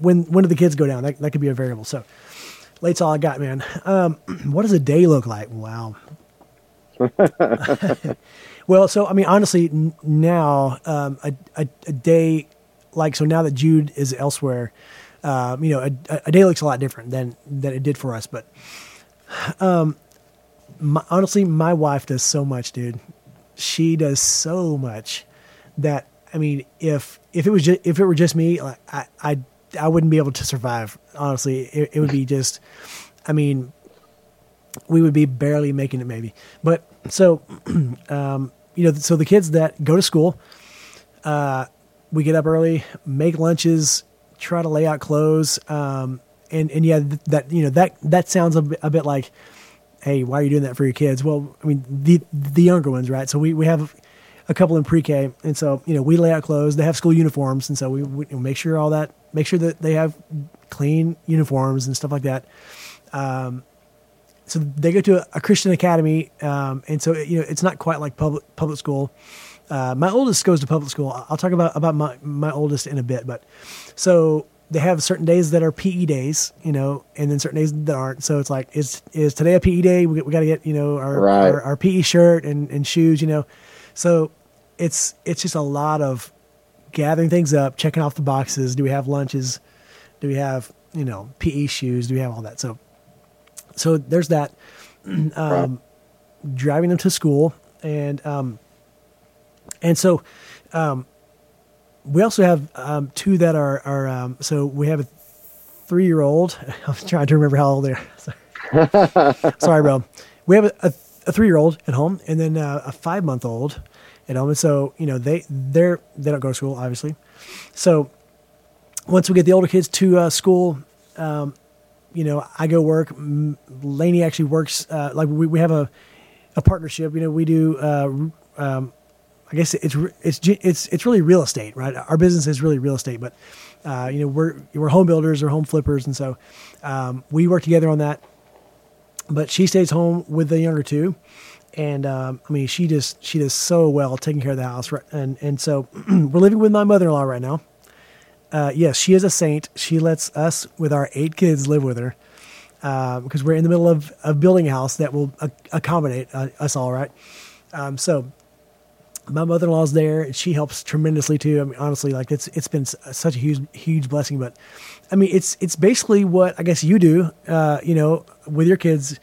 S1: when when do the kids go down? That that could be a variable. So late's all I got, man. Um, what does a day look like? Wow. well, so I mean, honestly, n- now um, a, a a day like so now that Jude is elsewhere, um, you know, a, a day looks a lot different than than it did for us. But um, my, honestly, my wife does so much, dude. She does so much that I mean, if if it was just, if it were just me, like, I I I wouldn't be able to survive. Honestly, it, it would be just. I mean, we would be barely making it, maybe. But so, um, you know, so the kids that go to school, uh, we get up early, make lunches, try to lay out clothes, um, and and yeah, that you know that that sounds a bit, a bit like, hey, why are you doing that for your kids? Well, I mean the the younger ones, right? So we we have a couple in pre-K, and so you know we lay out clothes. They have school uniforms, and so we, we make sure all that, make sure that they have clean uniforms and stuff like that. Um, so they go to a, a Christian academy, um, and so you know it's not quite like public public school. Uh, my oldest goes to public school. I'll talk about about my my oldest in a bit, but so they have certain days that are PE days, you know, and then certain days that aren't. So it's like, is is today a PE day? We, we got to get you know our,
S2: Right.
S1: our our PE shirt and and shoes, you know. So it's it's just a lot of gathering things up, checking off the boxes. Do we have lunches? Do we have you know PE shoes? Do we have all that? So so there's that. Um, Driving them to school, and um, and so um, we also have um, two that are are um, so we have a three year old. I'm trying to remember how old they are. Sorry, Sorry bro. We have a, a, a three year old at home, and then uh, a five month old at home. And so you know they they're they don't go to school, obviously. So once we get the older kids to uh, school, um, you know, I go work. Lainey actually works. Uh, like we, we have a, a partnership. You know, we do. Uh, I guess it's it's it's it's really real estate, right? Our business is really real estate, but uh, you know we're we're home builders or home flippers, and so um, we work together on that. But she stays home with the younger two, and um, I mean she just she does so well taking care of the house, right? And and so we're living with my mother in law right now. Uh, yes, she is a saint. She lets us, with our eight kids, live with her uh, because we're in the middle of, of building a house that will ac- accommodate uh, us all, right? Um, so my mother in law's there, and she helps tremendously too. I mean, honestly, like it's it's been such a huge huge blessing. But I mean, it's it's basically what I guess you do, uh, you know, with your kids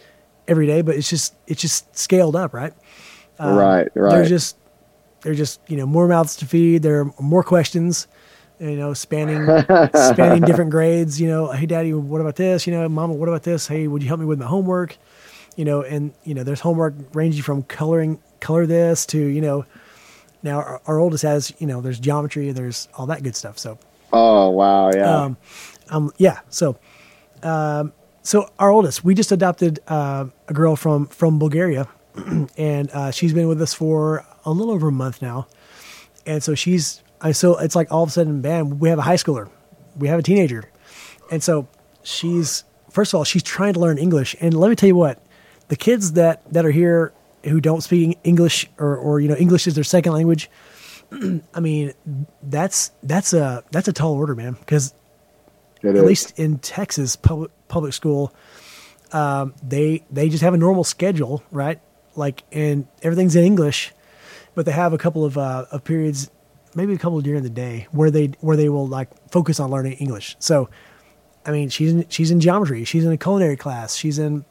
S1: every day. But it's just it's just scaled up, right? Um,
S2: Right, right.
S1: There's just there's just you know more mouths to feed. There are more questions, you know, spanning spanning different grades. You know, hey, daddy, what about this? You know, mama, what about this? Hey, would you help me with my homework? You know, and you know, there's homework ranging from coloring color this to you know. Now our, our oldest has you know there's geometry, there's all that good stuff. So
S2: Oh wow, yeah.
S1: um, um, yeah. So, um, so our oldest, we just adopted uh, a girl from from Bulgaria, and uh, she's been with us for a little over a month now. And so she's, I so it's like all of a sudden, bam, we have a high schooler, we have a teenager, and so she's first of all she's trying to learn English. And let me tell you what, the kids that that are here who don't speak English or or you know English is their second language. I mean, that's that's a that's a tall order, man. Because at
S2: is.
S1: least in Texas public public school, um, they they just have a normal schedule, right? Like, and everything's in English, but they have a couple of uh, of periods, maybe a couple during the day where they where they will like focus on learning English. So, I mean, she's in, she's in geometry, she's in a culinary class, she's in,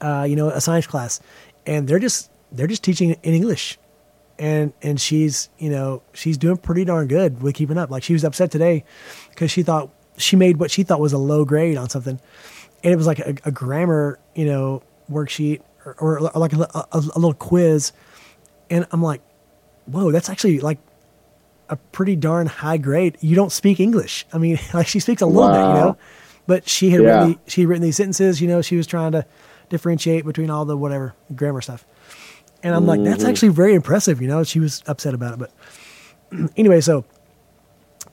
S1: uh, you know, a science class, and they're just they're just teaching in English, and and she's you know she's doing pretty darn good with keeping up. Like she was upset today because she thought she made what she thought was a low grade on something, and it was like a, a grammar you know worksheet or, or like a, a, a little quiz, and I'm like, whoa, that's actually like a pretty darn high grade. You don't speak English. I mean, like she speaks a little bit, you know, but she had
S2: Yeah.
S1: written the, she had written these sentences. You know, she was trying to differentiate between all the whatever grammar stuff. And I'm like, that's actually very impressive. You know, she was upset about it, but anyway, so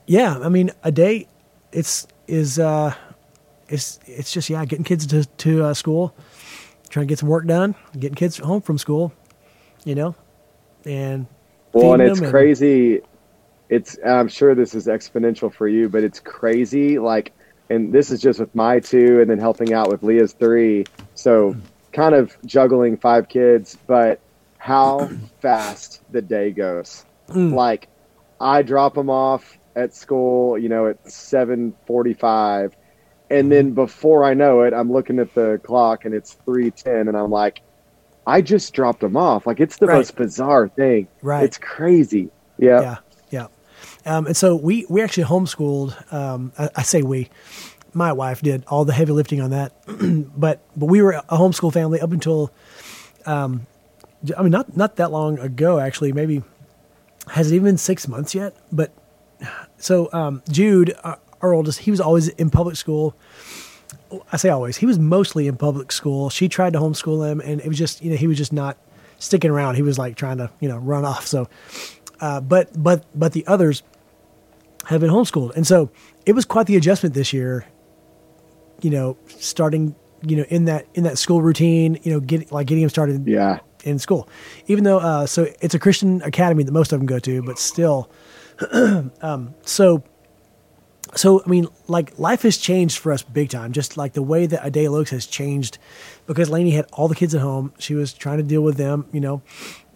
S1: yeah, I mean, a day, it's is uh, it's it's just yeah, getting kids to to uh, school, trying to get some work done, getting kids home from school, you know, and
S2: Well, and it's
S1: them
S2: crazy. it's I'm sure this is exponential for you, but it's crazy. Like, and this is just with my two, and then helping out with Leah's three. So, kind of juggling five kids, but how fast the day goes. Like, I drop them off at school, you know, at seven forty-five, and then before I know it, I'm looking at the clock and it's three ten, and I'm like, I just dropped them off. Like, it's the
S1: Right.
S2: most bizarre thing.
S1: Right.
S2: It's crazy. Yeah.
S1: Yeah, yeah. Um, and so we we actually homeschooled. Um, I, I say we, my wife did all the heavy lifting on that, but but we were a homeschool family up until, um, I mean not not that long ago actually. Maybe has it even been six months yet? But so um, Jude, our, our oldest, he was always in public school. I say always. He was mostly in public school. She tried to homeschool him, and it was just you know he was just not sticking around. He was like trying to you know run off. So, uh, but but but the others have been homeschooled, and so it was quite the adjustment this year. You know, starting you know in that in that school routine. You know, getting like getting him started
S2: Yeah.
S1: in school, even though uh, so it's a Christian academy that most of them go to, but still, um, so so I mean, like life has changed for us big time. Just like the way that a day looks has changed because Lainey had all the kids at home. She was trying to deal with them. You know,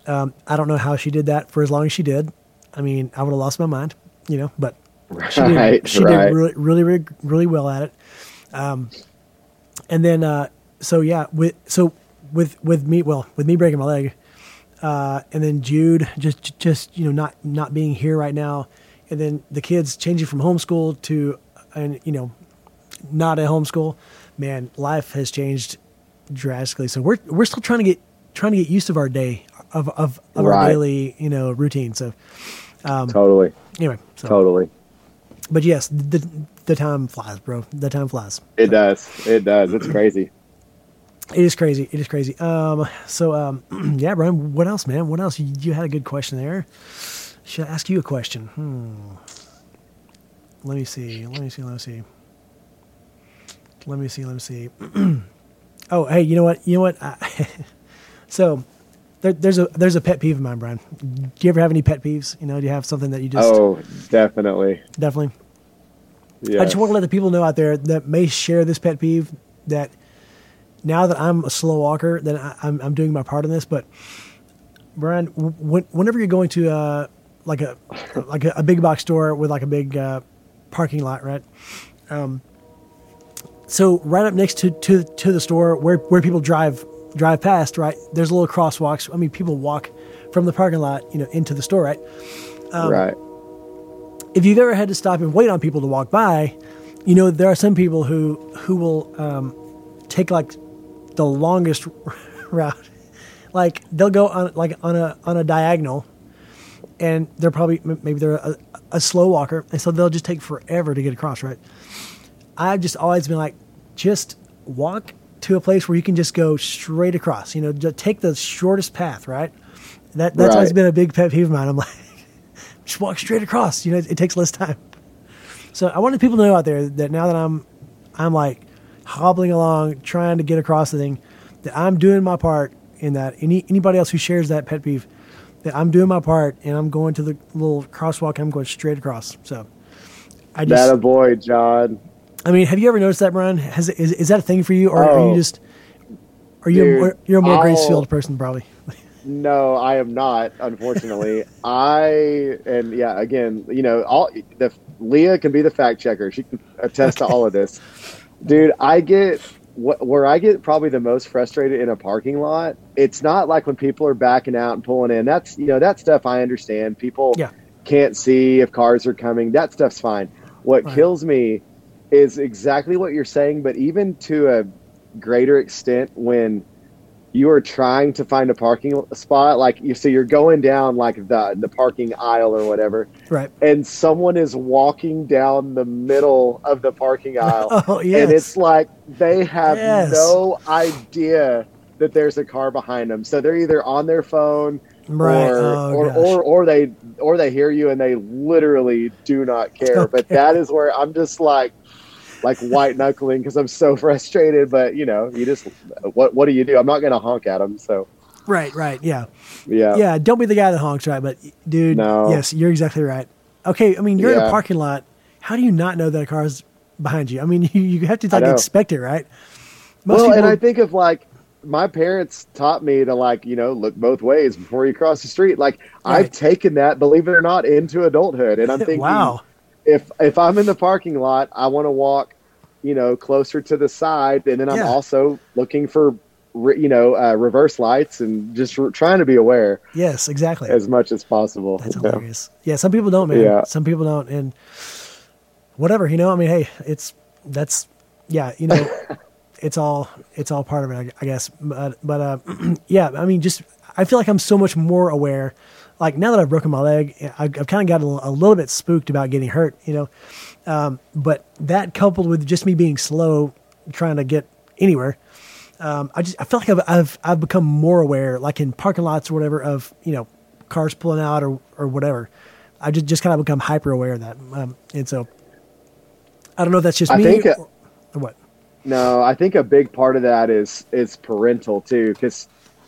S1: um, I don't know how she did that for as long as she did. I mean, I would have lost my mind. You know, but she did,
S2: Right,
S1: she
S2: right.
S1: did really, really, really, really well at it. Um, and then, uh, so yeah, with so with with me, well, with me breaking my leg, uh, and then Jude just just you know not not being here right now, and then the kids changing from homeschool to and you know not a homeschool. Man, life has changed drastically. So we're we're still trying to get trying to get used to our day of of, of our daily you know routine. So
S2: Totally.
S1: anyway, so
S2: Totally.
S1: but yes, the the time flies, bro. The time flies.
S2: It does. It does. It's crazy.
S1: It is crazy. It is crazy. Um, so um, yeah, Brian. What else, man? What else? You, you had a good question there. Should I ask you a question? Hmm. Let me see. Let me see. Let me see. Let me see. Let me see. oh, hey, you know what? You know what? I, so there, there's a there's a pet peeve of mine, Brian. Do you ever have any pet peeves? You know, do you have something that you just
S2: Oh, definitely.
S1: definitely?
S2: Yes.
S1: I just want to let the people know out there that may share this pet peeve that now that I'm a slow walker, that I, I'm, I'm doing my part in this. But Brian, when, whenever you're going to uh, like a like a, a big box store with like a big uh, parking lot, right? Um, so right up next to, to to the store where where people drive drive past, right? There's a little crosswalks. I mean, people walk from the parking lot, you know, into the store, right? um,
S2: right.
S1: If you've ever had to stop and wait on people to walk by, you know there are some people who who will um, take like the longest route. Like they'll go on like on a on a diagonal, and they're probably maybe they're a, a slow walker, and so they'll just take forever to get across. Right? I've just always been like, just walk to a place where you can just go straight across. You know, just take the shortest path. Right? That that's always been a big pet peeve of mine. I'm like, just walk straight across. You know, it, it takes less time. So I wanted people to know out there that now that I'm, I'm like hobbling along trying to get across the thing, that I'm doing my part in that. Any anybody else who shares that pet peeve, that I'm doing my part and I'm going to the little crosswalk. and I'm going straight across. So I just,
S2: That a boy, John.
S1: I mean, have you ever noticed that, Brian? Has is, is that a thing for you, or are you
S2: Oh.
S1: just, are you
S2: Dude,
S1: more, you're a more
S2: I'll-
S1: Gracefield person probably?
S2: No, I am not. Unfortunately, I and yeah, again, you know, all the Leah can be the fact checker. She can attest to all of this, dude. I get what where I get probably the most frustrated in a parking lot. It's not like when people are backing out and pulling in. That's you know that stuff I understand. People
S1: Yeah.
S2: can't see if cars are coming. That stuff's fine. What
S1: Right.
S2: kills me is exactly what you're saying, but even to a greater extent when you are trying to find a parking spot like you so you're going down like the the parking aisle or whatever
S1: Right.
S2: and someone is walking down the middle of the parking oh, aisle
S1: Oh yes.
S2: and it's like they have
S1: Yes.
S2: no idea that there's a car behind them so they're either on their phone
S1: right.
S2: or,
S1: oh,
S2: or, or or they or they hear you and they literally do not care but that is where i'm just like like white knuckling because i'm so frustrated but you know you just what what do you do i'm not gonna honk at them so
S1: right. Right. Yeah.
S2: yeah
S1: yeah, don't be the guy that honks, right? But dude,
S2: No.
S1: yes, you're exactly right. okay, I mean, you're in a parking lot. How do you not know that a car's behind you? I mean, you, you have to like expect it, right? Most
S2: well,
S1: people,
S2: and I think of like my parents taught me to like you know look both ways before you cross the street. Like I've taken that, believe it or not, into adulthood, and I'm thinking,
S1: wow,
S2: if if I'm in the parking lot, I want to walk, you know, closer to the side, and then I'm
S1: Yeah.
S2: also looking for, re, you know, uh, reverse lights and just re- trying to be aware
S1: yes, exactly.
S2: as much as possible.
S1: That's
S2: know?
S1: hilarious. Yeah, some people don't, man.
S2: Yeah.
S1: Some people don't, and whatever, you know. I mean, hey, it's that's yeah, you know, it's all it's all part of it, I, I guess. But, but uh, yeah, I mean, just I feel like I'm so much more aware. Like now that I've broken my leg, I, I've kind of got a, a little bit spooked about getting hurt, you know. Um, but that coupled with just me being slow, trying to get anywhere, um, I just I feel like I've, I've I've become more aware, like in parking lots or whatever, of you know cars pulling out or or whatever. I just just kind of become hyper aware of that, um, and so I don't know if that's just
S2: I
S1: me
S2: think,
S1: or, or what.
S2: No, I think a big part of that is is parental too, because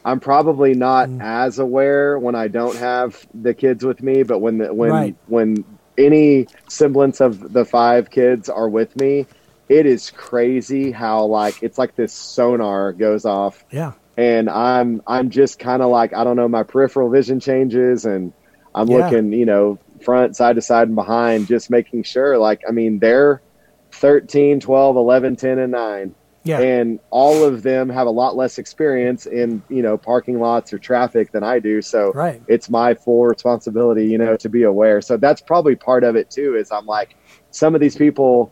S2: I'm probably not
S1: Mm.
S2: as aware when I don't have the kids with me, but when the, when
S1: Right.
S2: when any semblance of the five kids are with me, it is crazy how like it's like this sonar goes off,
S1: Yeah,
S2: and I'm I'm just kind of like I don't know, my peripheral vision changes, and I'm
S1: Yeah.
S2: looking, you know, front, side to side, and behind, just making sure. Like, I mean, they're 13, 12, 11, 10, and 9
S1: yeah,
S2: and all of them have a lot less experience in you know parking lots or traffic than I do. So
S1: right.
S2: it's my full responsibility, you know, to be aware. So that's probably part of it too. Is I'm like, some of these people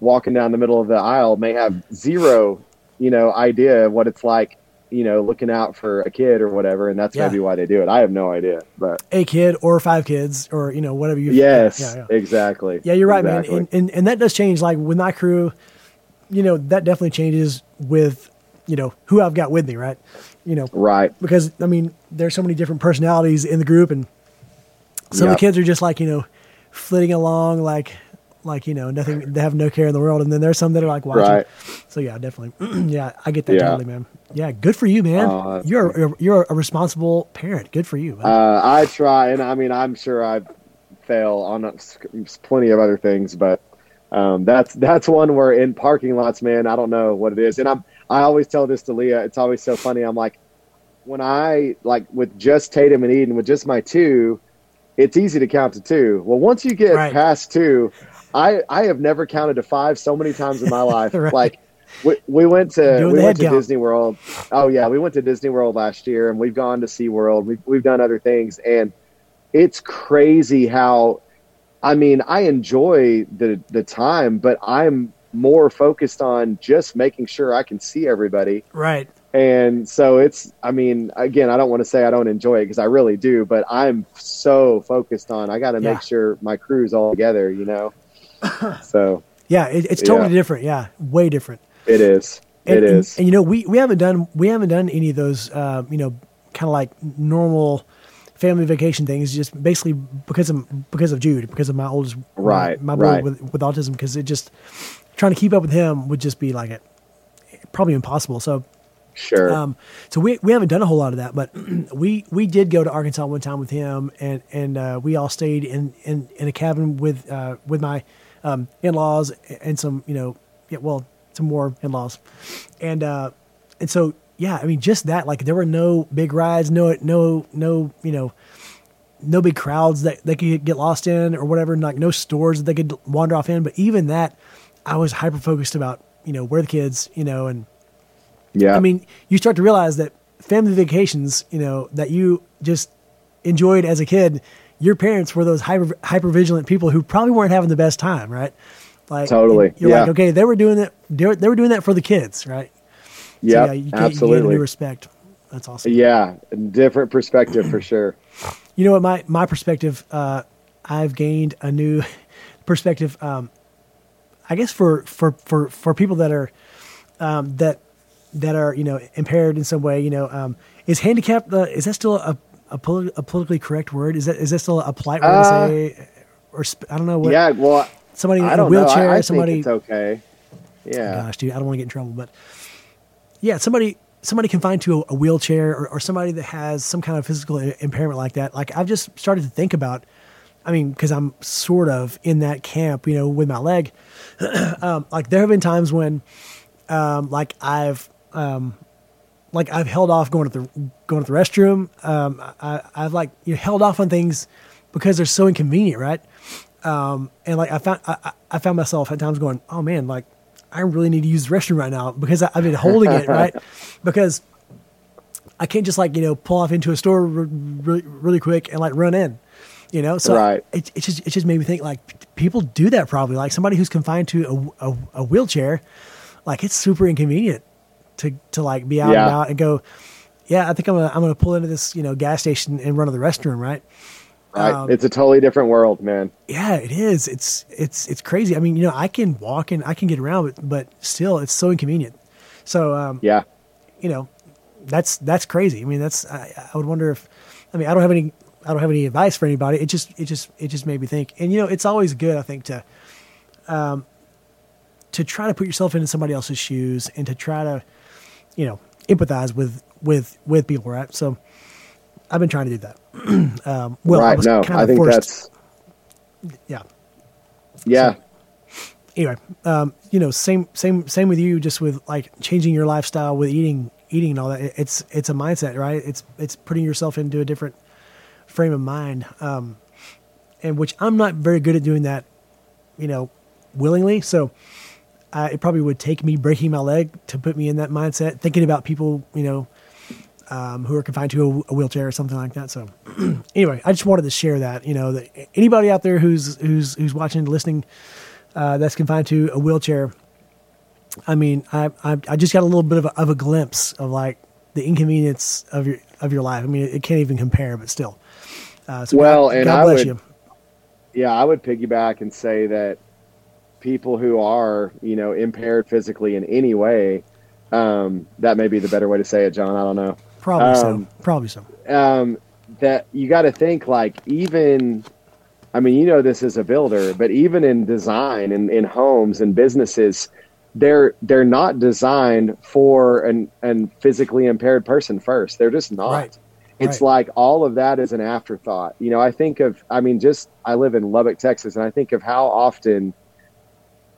S2: walking down the middle of the aisle may have zero, you know, idea of what it's like, you know, looking out for a kid or whatever, and that's
S1: Yeah.
S2: maybe why they do it. I have no idea, but
S1: A kid or five kids or you know whatever you.
S2: yes,
S1: yeah, yeah.
S2: exactly.
S1: Yeah, you're right,
S2: Exactly.
S1: man, and, and and that does change. Like with my crew, you know, that definitely changes with you know who I've got with me, right? You know,
S2: right.
S1: because I mean, there's so many different personalities in the group, and some of the kids are just like you know, flitting along like like you know nothing. They have no care in the world, and then there's some that are like watching.
S2: Right.
S1: So yeah, definitely. yeah, I get that
S2: Yeah.
S1: totally, man. Yeah, good for you, man.
S2: That's
S1: you're you're you're a responsible parent. Good for you.
S2: Uh, I try, and I mean, I'm sure I fail on plenty of other things, but um, that's that's one where in parking lots, man, I don't know what it is, and I'm I always tell this to Leah. It's always so funny. I'm like, when I like with just Tatum and Eden, with just my two, it's easy to count to two. Well, once you get
S1: Right.
S2: past two, I I have never counted to five so many times in my life.
S1: Right.
S2: Like. We, we went to
S1: Doing
S2: we went to
S1: count.
S2: Disney World. Oh yeah, we went to Disney World last year, and we've gone to SeaWorld. We've we've done other things, and it's crazy how. I mean, I enjoy the the time, but I'm more focused on just making sure I can see everybody.
S1: right.
S2: And so it's, I mean, again, I don't want to say I don't enjoy it because I really do, but I'm so focused on I got to
S1: Yeah.
S2: make sure my crew's all together, you know. so
S1: Yeah, it, it's totally
S2: Yeah.
S1: different. Yeah, way different.
S2: it is.
S1: And,
S2: it
S1: and- And, you know, we, we haven't done we haven't done any of those uh, you know kind of like normal family vacation things just basically because of because of Jude because of my oldest
S2: Right,
S1: my, my boy
S2: right.
S1: with with autism because it just trying to keep up with him would just be like it probably impossible. So
S2: sure.
S1: um, so we we haven't done a whole lot of that, but we we did go to Arkansas one time with him, and and uh, we all stayed in, in, in a cabin with uh, with my um, in laws and some you know yeah, well some more in laws, and uh, and so yeah, I mean just that like there were no big rides, no no no you know no big crowds that they could get lost in or whatever, and like no stores that they could wander off in. But even that, I was hyper focused about you know where the kids you know and
S2: yeah.
S1: I mean, you start to realize that family vacations, you know, that you just enjoyed as a kid, your parents were those hyper hyper vigilant people who probably weren't having the best time, right? Like
S2: Totally,
S1: you're
S2: yeah.
S1: like, okay, they were doing that. They were, they were doing that for the kids, right? So,
S2: yeah,
S1: you, get, you get a
S2: absolutely.
S1: new respect. That's awesome.
S2: Yeah, different perspective for sure.
S1: You know what? My my perspective, uh, I've gained a new perspective. Um, I guess for for for for people that are um, that that are you know impaired in some way. You know, um, is handicapped? Uh, is that still a a, poli- a politically correct word? Is that is that still a polite word
S2: Uh,
S1: to say? Or sp- I don't know what.
S2: yeah, well,
S1: somebody in
S2: I
S1: a
S2: don't know.
S1: wheelchair.
S2: I, I
S1: somebody.
S2: think it's okay. Yeah,
S1: Gosh, dude, I don't want to get in trouble, but yeah, somebody somebody confined to a, wheelchair or, or somebody that has some kind of physical impairment like that. Like I've just started to think about I mean, because I'm sort of in that camp, you know, with my leg. um, like there have been times when, um, like I've, um, like I've held off going to the going to the restroom. Um, I, I've like you know, held off on things because they're so inconvenient, right? Um, and like I found I, I found myself at times going, oh man, like I really need to use the restroom right now because I, have been holding it right because I can't just like you know pull off into a store really, really quick and like run in, you know. So
S2: right.
S1: it, it just it just made me think like people do that probably like somebody who's confined to a, a, a wheelchair, like it's super inconvenient to to like be out
S2: Yeah.
S1: and about and go. Yeah, I think I'm gonna I'm gonna pull into this you know gas station and run to the restroom, right?
S2: Right.
S1: Um,
S2: it's a totally different world, man.
S1: Yeah, it is. It's it's it's crazy. I mean, you know, I can walk and I can get around, but but still, it's so inconvenient. So, um,
S2: Yeah.
S1: you know, that's that's crazy. I mean, that's I, I would wonder if, I mean, I don't have any I don't have any advice for anybody. It just it just it just made me think. And you know, it's always good, I think, to, um, to try to put yourself into somebody else's shoes and to try to, you know, empathize with with with people, right? So, I've been trying to do that. um, well, I
S2: right.
S1: was
S2: No,
S1: kind
S2: I
S1: of
S2: think
S1: forced.
S2: that's
S1: yeah.
S2: yeah.
S1: anyway, um, you know, same same same with you. Just with like changing your lifestyle with eating eating and all that. It's it's a mindset, right? It's it's putting yourself into a different frame of mind, um, and which I'm not very good at doing that, you know, willingly. So. Uh, it probably would take me breaking my leg to put me in that mindset, thinking about people, you know, um, who are confined to a, a wheelchair or something like that. So, anyway, I just wanted to share that. You know, that anybody out there who's who's who's watching, listening, uh, that's confined to a wheelchair. I mean, I, I I just got a little bit of a, of a glimpse of like the inconvenience of your of your life. I mean, it, can't even compare, but still. Uh, so
S2: Well,
S1: God,
S2: and
S1: God
S2: I would-
S1: you.
S2: Yeah, I would piggyback and say that people who are, you know, impaired physically in any way, um, that may be the better way to say it, John. I don't know.
S1: Probably
S2: um,
S1: so. Probably so.
S2: um, that you got to think like even i mean you know this as a builder but even in design and in homes and businesses they're they're not designed for an an physically impaired person first they're just not
S1: Right.
S2: it's
S1: Right.
S2: like all of that is an afterthought you know i think of i mean just i live in lubbock texas and i think of how often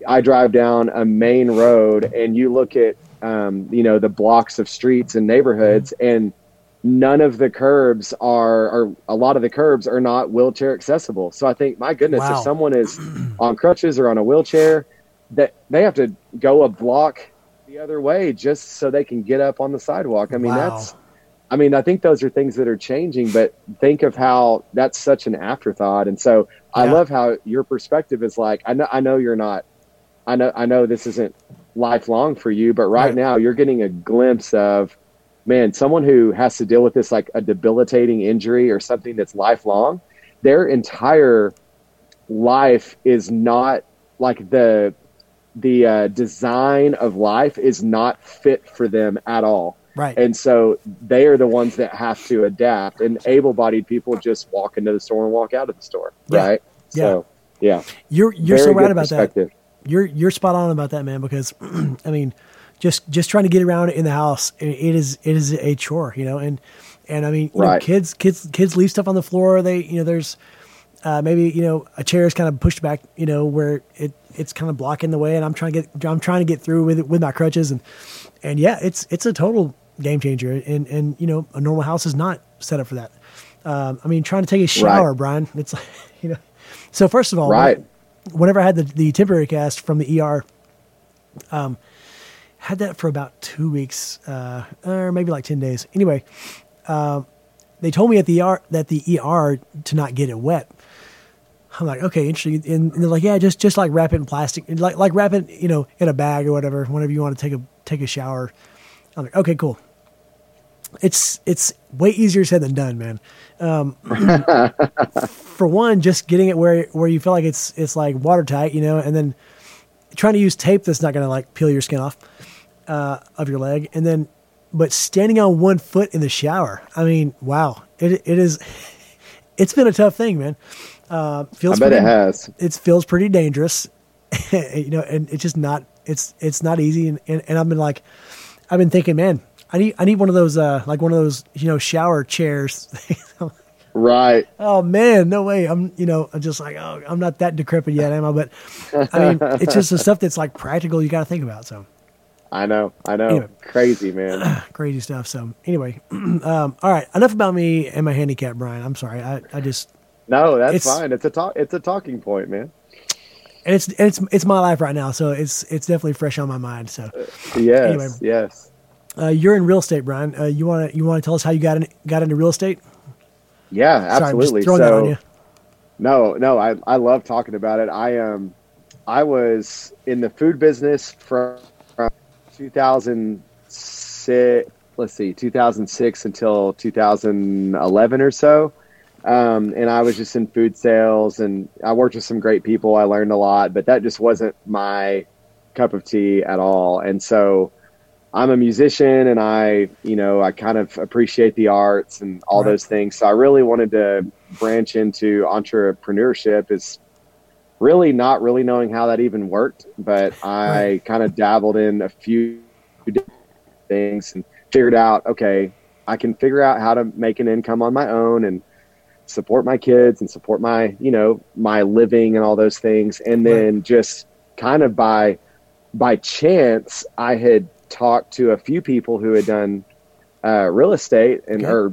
S2: i drive down a main road and you look at um, you know the blocks of streets and neighborhoods and none of the curbs are or a lot of the curbs are not wheelchair accessible. So i think my goodness
S1: Wow.
S2: if someone is on crutches or on a wheelchair that they have to go a block the other way just so they can get up on the sidewalk. I mean
S1: Wow.
S2: that's i mean i think those are things that are changing but think of how that's such an afterthought. And so i love how your perspective is like i know i know you're not i know i know this isn't lifelong for you but right,
S1: Right.
S2: now you're getting a glimpse of man, someone who has to deal with this like a debilitating injury or something that's lifelong, their entire life is not like the the uh, design of life is not fit for them at all.
S1: Right.
S2: And so they are the ones that have to adapt. And able-bodied people just walk into the store and walk out of the store,
S1: Yeah.
S2: right? So, yeah,
S1: you're you're
S2: very
S1: so right about that. You're you're spot on about that, man. Because I mean, just just trying to get around in the house, i- it is it is a chore, you know. And and I mean, you know, kids kids kids leave stuff on the floor. They you know there's uh, maybe you know a chair is kind of pushed back, you know, where it it's kind of blocking the way, and I'm trying to get I'm trying to get through with it with my crutches, and and yeah, it's it's a total game changer, and and you know a normal house is not set up for that. Um, I mean, trying to take a shower, Brian, it's like you know. So first of all,
S2: Right.
S1: Whenever I had the, the temporary cast from the ER, um, had that for about two weeks, uh, or maybe like 10 days. Anyway, um, they told me at the ER that the ER to not get it wet. I'm like, okay, interesting. And they're like, yeah, just, just like wrap it in plastic, like, like wrap it, you know, in a bag or whatever, whenever you want to take a, take a shower. I'm like, okay, cool. It's, it's way easier said than done, man. Um, for one, just getting it where, where you feel like it's, it's like watertight, you know, and then trying to use tape that's not going to like peel your skin off uh, of your leg, and then but standing on one foot in the shower. I mean, wow, it it is. It's been a tough thing, man. Uh,
S2: I bet
S1: pretty,
S2: it has.
S1: It feels pretty dangerous, you know, and it's just not. It's it's not easy, and, and, and I've been like, I've been thinking, man, I need I need one of those uh like one of those you know shower chairs.
S2: Right.
S1: Oh man, no way. I'm, you know, I'm just like, oh, I'm not that decrepit yet, am I? But I mean, it's just the stuff that's like practical. You got to think about. So
S2: I know. I know.
S1: Anyway.
S2: Crazy, man.
S1: crazy stuff. So anyway, um, all right, enough about me and my handicap, Brian. I'm sorry. I, I just,
S2: No, that's
S1: It's-
S2: fine. It's a talk. It's a talking point, man.
S1: and it's, and it's, it's my life right now. So it's, it's definitely fresh on my mind. So
S2: Yes.
S1: Anyway.
S2: Yes.
S1: Uh, you're in real estate, Brian. Uh, you want to, you want to tell us how you got in, got into real estate?
S2: Yeah.
S1: Sorry,
S2: Absolutely.
S1: just throwing that on
S2: so
S1: you.
S2: no, no. I I love talking about it. I um, I was in the food business from, from 2006. Let's see, 2006 until 2011 or so. Um, and I was just in food sales and I worked with some great people. I learned a lot, but that just wasn't my cup of tea at all. And so I'm a musician and I, you know, I kind of appreciate the arts and all
S1: Right.
S2: those things. So I really wanted to branch into entrepreneurship is really not really knowing how that even worked, but I
S1: Right.
S2: kind of dabbled in a few things and figured out, okay, I can figure out how to make an income on my own and support my kids and support my, you know, my living and all those things. And then just kind of by by chance, I had talked to a few people who had done uh, real estate and
S1: Okay.
S2: or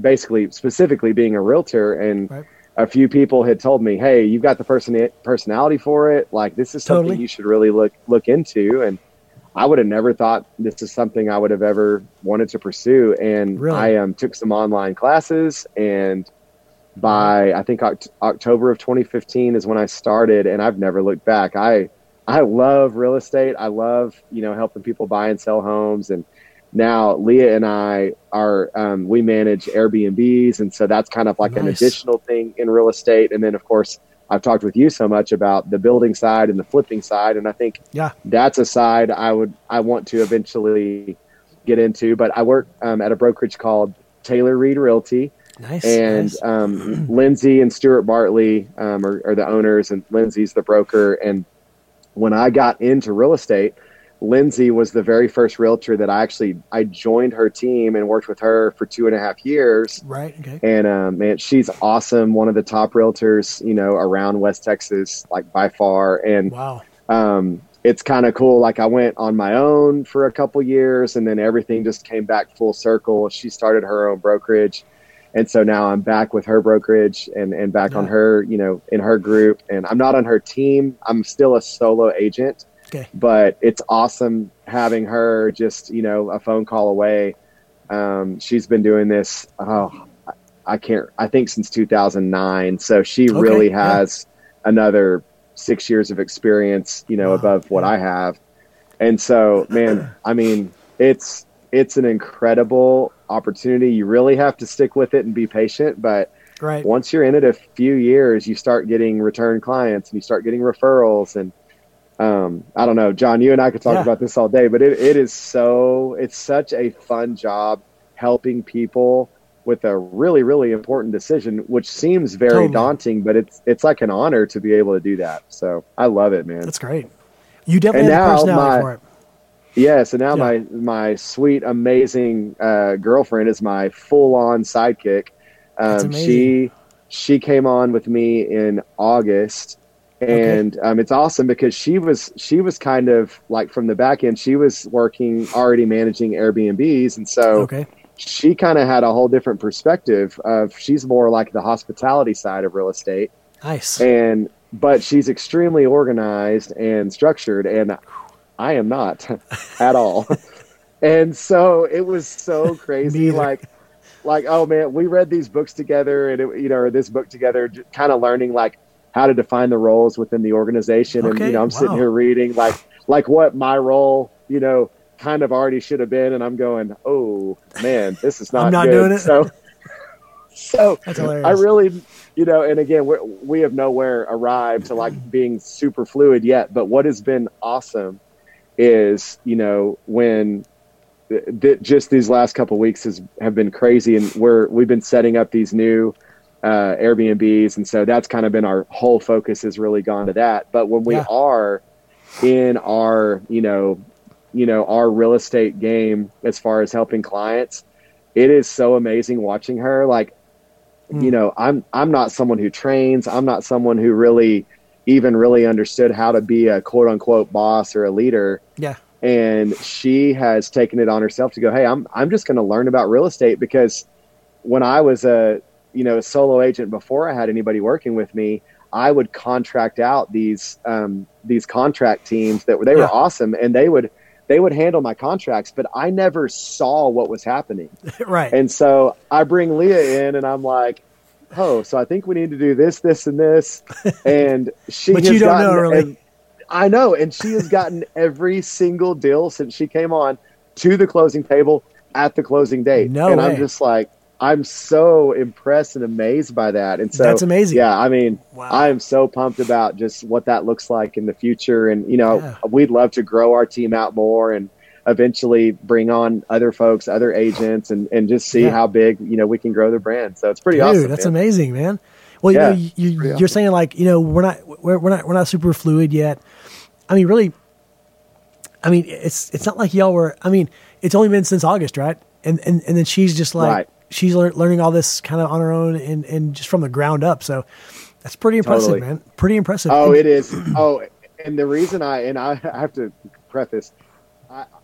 S2: basically specifically being a realtor and
S1: Right.
S2: a few people had told me, "Hey, you've got the person personality for it. Like this is something you should really look look into." And I would have never thought this is something I would have ever wanted to pursue. And
S1: Really?
S2: I um, took some online classes, and by I think Oct- October of 2015 is when I started, and I've never looked back. I I love real estate. I love you know helping people buy and sell homes, and now Leah and I are um, we manage Airbnbs, and so that's kind of like an additional thing in real estate. And then of course I've talked with you so much about the building side and the flipping side, and I think
S1: Yeah.
S2: that's a side I would I want to eventually get into. But I work um, at a brokerage called Taylor Reed Realty,
S1: Nice.
S2: and
S1: nice.
S2: um, Lindsay and Stuart Bartley um, are, are the owners, and Lindsay's the broker. And when I got into real estate, Lindsay was the very first realtor that I actually I joined her team and worked with her for two and a half years.
S1: right. Okay.
S2: And um, man, she's awesome. One of the top realtors, you know, around West Texas, like by far. And
S1: Wow.
S2: um, it's kind of cool. Like I went on my own for a couple years, and then everything just came back full circle. She started her own brokerage, and so now I'm back with her brokerage and and back on her, you know, in her group. And I'm not on her team. I'm still a solo agent,
S1: Okay.
S2: but it's awesome having her just you know a phone call away. Um, she's been doing this. Oh, I- can't. I think since 2009. So she
S1: Okay,
S2: really
S1: yeah.
S2: has another six years of experience, you know,
S1: Wow,
S2: above what
S1: yeah.
S2: I have. And so, man, I mean, it's it's an incredible opportunity. You really have to stick with it and be patient, but
S1: Right.
S2: once you're in it a few years, you start getting return clients and you start getting referrals. And um, I don't know, John, you and I could talk
S1: Yeah.
S2: about this all day, but it, it is so, it's such a fun job helping people with a really, really important decision, which seems very
S1: Totally.
S2: daunting, but it's, it's like an honor to be able to do that. So I love it, man.
S1: That's great. You definitely
S2: And
S1: have the
S2: now
S1: personality
S2: my-
S1: for it.
S2: Yeah, so now
S1: Yeah.
S2: my my sweet, amazing uh, girlfriend is my full on sidekick. Um, she she came on with me in August, and um, it's awesome because she was she was kind of like from the back end. She was working already managing Airbnbs, and so
S1: Okay.
S2: she kind of had a whole different perspective of she's more like the hospitality side of real estate
S1: Nice.
S2: and but she's extremely organized and structured and i am not at all and so it was so crazy like like oh man we read these books together and it, you know or this book together kind of learning like how to define the roles within the organization and you know i'm sitting here reading like like what my role you know kind of already should have been and i'm going oh man this is not
S1: I'm not
S2: good.
S1: doing it.
S2: so so I really, you know, and again, we're, we have nowhere arrived to like being super fluid yet. But what has been awesome is, you know, when th- just these last couple weeks has have been crazy, and we're we've been setting up these new uh, Airbnbs, and so that's kind of been our whole focus has really gone to that. But when we
S1: Yeah.
S2: are in our, you know, you know, our real estate game as far as helping clients, it is so amazing watching her like mm. you know, I'm I'm not someone who trains. I'm not someone who really even really understood how to be a quote unquote boss or a leader.
S1: Yeah.
S2: And she has taken it on herself to go, hey, I'm I'm just going to learn about real estate because when I was a you know a solo agent before I had anybody working with me, I would contract out these um, these contract teams that were they were awesome, and they would they would handle my contracts, but I never saw what was happening.
S1: right.
S2: And so I bring Leah in, and I'm like, oh, so I think we need to do this, this, and this, and she.
S1: but you don't know really.
S2: I know, and she has gotten every single deal since she came on to the closing table at the closing date.
S1: No
S2: and
S1: way.
S2: I'm just like, I'm so impressed and amazed by that. And so
S1: that's amazing.
S2: Yeah, I mean,
S1: wow.
S2: I am so pumped about just what that looks like in the future. And you know, yeah. we'd love to grow our team out more and eventually bring on other folks, other agents, and and just see yeah. how big you know we can grow the brand. So it's pretty
S1: Dude,
S2: awesome.
S1: That's
S2: man.
S1: amazing, man. Well, you
S2: yeah,
S1: know, you, are awesome. saying like you know we're not we're, we're not we're not super fluid yet. I mean, really. I mean, it's it's not like y'all were. I mean, it's only been since August, right? And and and then she's just like. Right she's lear- learning all this kind of on her own and, and just from the ground up. So that's pretty impressive, totally. man. Pretty impressive.
S2: Oh,
S1: and,
S2: it is. Oh, and the reason I and I have to preface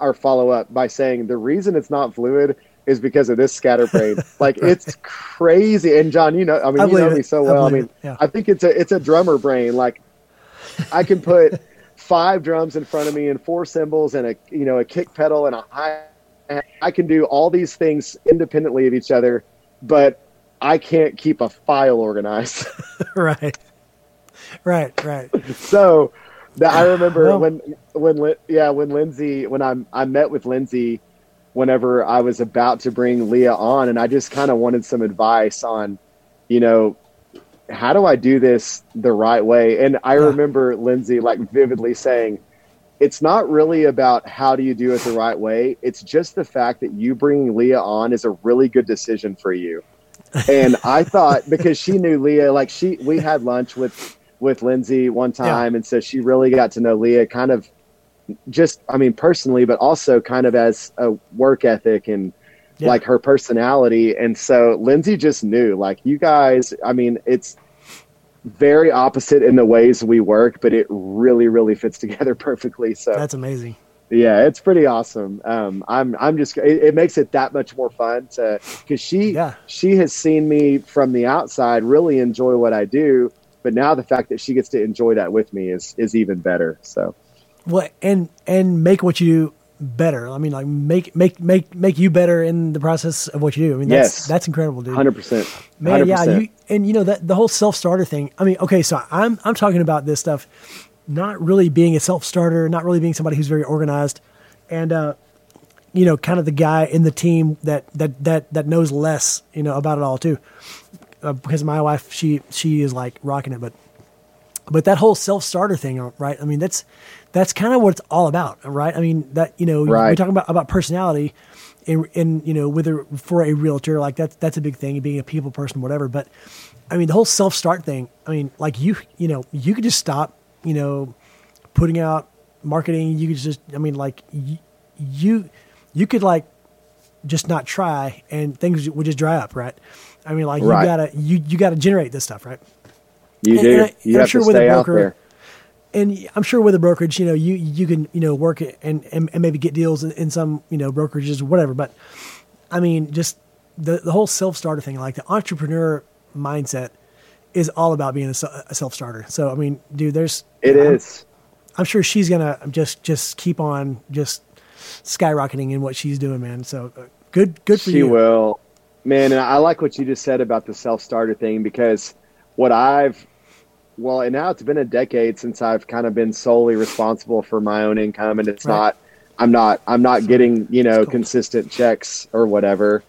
S2: our follow up by saying the reason it's not fluid is because of this scatterbrain. like it's crazy. And John, you know, I mean, I you know me so well. I, I mean, yeah. I think it's a it's a drummer brain. Like I can put five drums in front of me and four cymbals and a you know a kick pedal and a high I can do all these things independently of each other, but I can't keep a file organized.
S1: right. Right, right.
S2: So that I remember when when yeah, when Lindsay when I I met with Lindsay whenever I was about to bring Leah on and I just kind of wanted some advice on you know how do I do this the right way? And I yeah. remember Lindsay like vividly saying, it's not really about how do you do it the right way. It's just the fact that you bringing Leah on is a really good decision for you. And I thought because she knew Leah, like she, we had lunch with with Lindsay one time, yeah. and so she really got to know Leah, kind of just, I mean, personally, but also kind of as a work ethic and yeah. like her personality. And so Lindsay just knew, like, you guys, I mean, it's very opposite in the ways we work, but it really, really fits together perfectly. So
S1: that's amazing.
S2: Yeah, it's pretty awesome. Um, I'm, I'm just, it, it, makes it that much more fun to, cause she,
S1: yeah.
S2: she has seen me from the outside really enjoy what I do. But now the fact that she gets to enjoy that with me is, is even better. So,
S1: well, and, and make what you do better. I mean, like make make make make you better in the process of what you do. I mean, that's yes. that's incredible, dude.
S2: Hundred percent,
S1: man. Yeah, you and you know that the whole self starter thing. I mean, okay, so I'm I'm talking about this stuff, not really being a self starter, not really being somebody who's very organized, and uh, you know, kind of the guy in the team that that that that knows less, you know, about it all too. Uh, because my wife, she she is like rocking it, but but that whole self starter thing, right? I mean, that's that's kind of what it's all about, right? I mean, that you know, right. we're talking about about personality, and, in you know, whether for a realtor, like that's that's a big thing, being a people person, whatever. But I mean, the whole self start thing. I mean, like you, you know, you could just stop, you know, putting out marketing. You could just, I mean, like you, you, you could like just not try, and things would just dry up, right? I mean, like right. you gotta you you gotta generate this stuff, right?
S2: You and, do. And I, you have sure to stay broker, out there
S1: and I'm sure with a brokerage, you know, you you can you know work and and, and maybe get deals in, in, some you know brokerages or whatever. But I mean, just the the whole self starter thing, like the entrepreneur mindset, is all about being a, a self starter. So I mean, dude, there's
S2: it
S1: I'm,
S2: is.
S1: I'm sure she's gonna just just keep on just skyrocketing in what she's doing, man. So uh, good good for
S2: she
S1: you.
S2: She will, man. And I like what you just said about the self starter thing because what I've well, and now it's been a decade since I've kind of been solely responsible for my own income, and it's right. not. I'm not. I'm not getting you know consistent checks or whatever.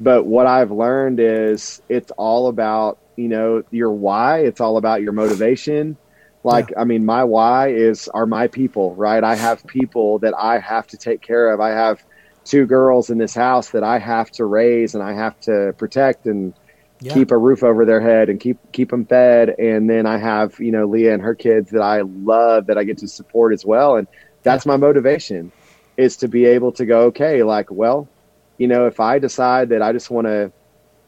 S2: But what I've learned is it's all about you know your why. It's all about your motivation. Like yeah. I mean, my why is are my people, right? I have people that I have to take care of. I have two girls in this house that I have to raise and I have to protect and yeah. keep a roof over their head and keep keep them fed. And then I have you know Leah and her kids that I love that I get to support as well. And that's yeah. my motivation is to be able to go okay, like well, you know, if I decide that I just want to,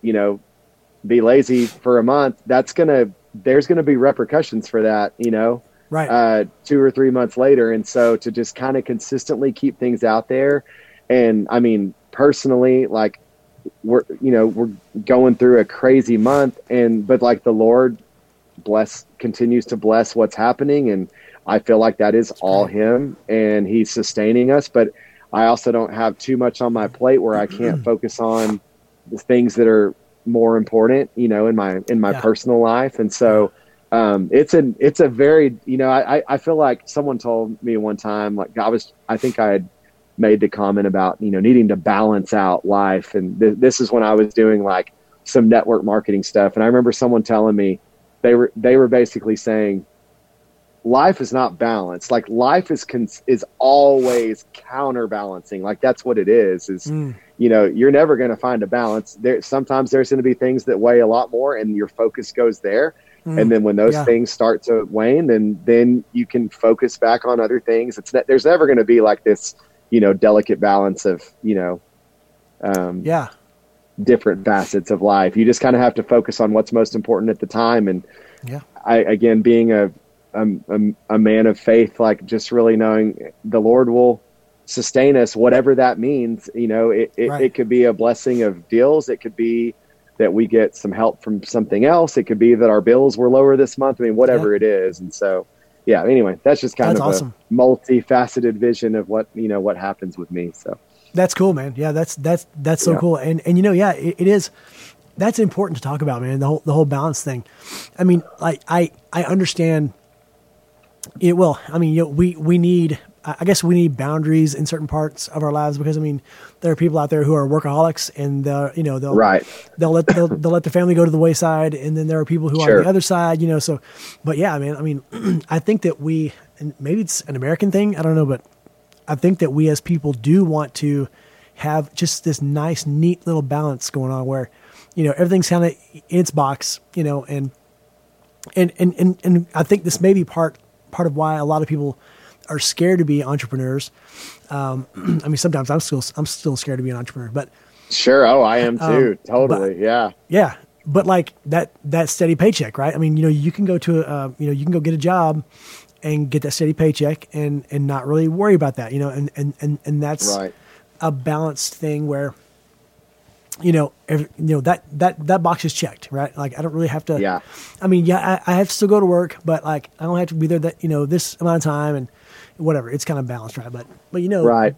S2: you know, be lazy for a month, that's gonna there's gonna be repercussions for that, you know,
S1: right?
S2: Uh, two or three months later, and so to just kind of consistently keep things out there, and I mean personally, like we're you know we're going through a crazy month, and but like the Lord bless continues to bless what's happening, and I feel like that is all Him, and He's sustaining us, but. I also don't have too much on my plate where I can't focus on the things that are more important, you know, in my in my
S1: Yeah.
S2: personal life. And so um, it's an it's a very you know I I- I feel like someone told me one time like I was I think I had made the comment about you know needing to balance out life, and th- this is when I was doing like some network marketing stuff, and I remember someone telling me they were they were basically saying life is not balanced. Like life is cons- is always counterbalancing. Like that's what it is is
S1: Mm,
S2: you know you're never going to find a balance. There sometimes there's going to be things that weigh a lot more and your focus goes there.
S1: Mm.
S2: and then when those
S1: Yeah.
S2: things start to wane then then you can focus back on other things. It's ne- there's never going to be like this you know delicate balance of you know um,
S1: yeah,
S2: different facets of life. You just kind of have to focus on what's most important at the time. And
S1: Yeah.
S2: i again being a a, a, man of faith like just really knowing the lord will sustain us whatever that means you know it, it,
S1: Right.
S2: it could be a blessing of deals. It could be that we get some help from something else. It could be that our bills were lower this month. I mean whatever it is. And so yeah anyway that's just kind
S1: That's
S2: of
S1: awesome.
S2: a multifaceted vision of what you know what happens with me so
S1: That's cool, man. Yeah, that's that's that's so
S2: Yeah.
S1: cool. And and you know, yeah, it, it is. That's important to talk about, man. The whole the whole balance thing. I mean, like I I understand. It well, I mean, you know, we we need. I I guess we need boundaries in certain parts of our lives because I mean, there are people out there who are workaholics and uh, you know they'll
S2: right
S1: they'll let they'll, they'll let the family go to the wayside, and then there are people who are on the other side, you know. So, but yeah, man, I mean, I think that we, and maybe it's an American thing, I don't know, but I think that we as people do want to have just this nice, neat little balance going on where, you know, everything's kind of in its box, you know, and and and and and I think this may be part part of why a lot of people are scared to be entrepreneurs. Um, I mean, sometimes I'm still I'm still scared to be an entrepreneur, but
S2: sure oh i am too
S1: Um,
S2: totally yeah
S1: yeah, but like that that steady paycheck, right? I mean, you know, you can go to a, uh, you know, you can go get a job and get that steady paycheck and and not really worry about that, you know, and and and and that's
S2: right
S1: a balanced thing where you know, every, you know that that that box is checked, right? Like I don't really have to.
S2: Yeah.
S1: I mean, yeah, I, I have to still go to work, but like I don't have to be there that you know this amount of time and whatever. It's kind of balanced, right? But but you know,
S2: right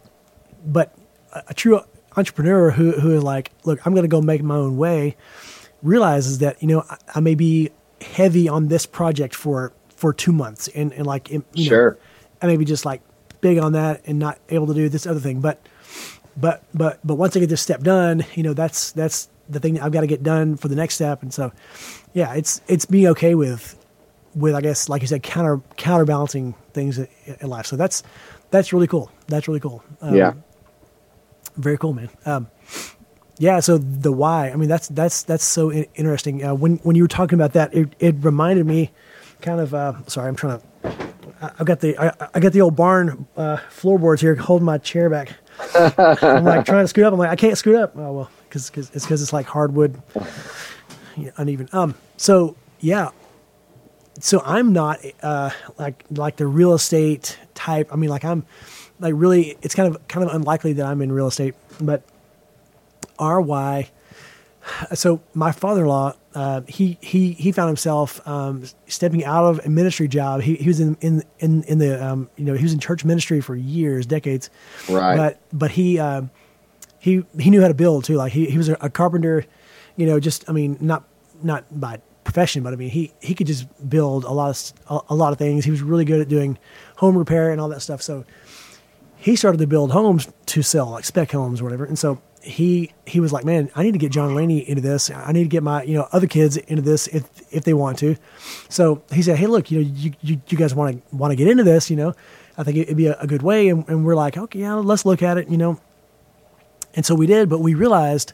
S1: but a, a true entrepreneur who who is like, look, I'm going to go make my own way, realizes that you know I, I may be heavy on this project for for two months, and and like you know,
S2: Sure.
S1: I may be just like big on that and not able to do this other thing, but but but but once I get this step done, you know that's that's the thing that I've got to get done for the next step, and so yeah, it's it's being okay with with I guess like you said counter counterbalancing things in, in life. So that's that's really cool. That's really cool. Um,
S2: yeah
S1: very cool, man. Um, yeah. So the why. I mean, that's that's that's so in- interesting. Uh, when when you were talking about that, it, it reminded me, kind of. Uh, sorry, I'm trying to. I, I've got the I, I got the old barn uh, floorboards here holding my chair back. I'm like trying to scoot up. I'm like I can't scoot up. Oh well, because it's because it's like hardwood, uneven. Um. So yeah. So I'm not uh, like like the real estate type. I mean, like I'm like really. It's kind of kind of unlikely that I'm in real estate, but RY. So my father-in-law, uh, he he he found himself um, stepping out of a ministry job. He, he was in in in, in the um, you know he was in church ministry for years, decades.
S2: Right.
S1: But but he um, he he knew how to build too. Like he, he was a, a carpenter, you know. Just I mean, not not by profession, but I mean he he could just build a lot of a, a lot of things. He was really good at doing home repair and all that stuff. So he started to build homes to sell, like spec homes or whatever. And so he he was like, man, I need to get John Laney into this. I need to get my you know other kids into this if if they want to. So he said, hey, look, you know, you you, you guys want to want to get into this, you know. I think it'd be a, a good way, and, and we're like, okay, yeah, let's look at it, you know. And so we did, but we realized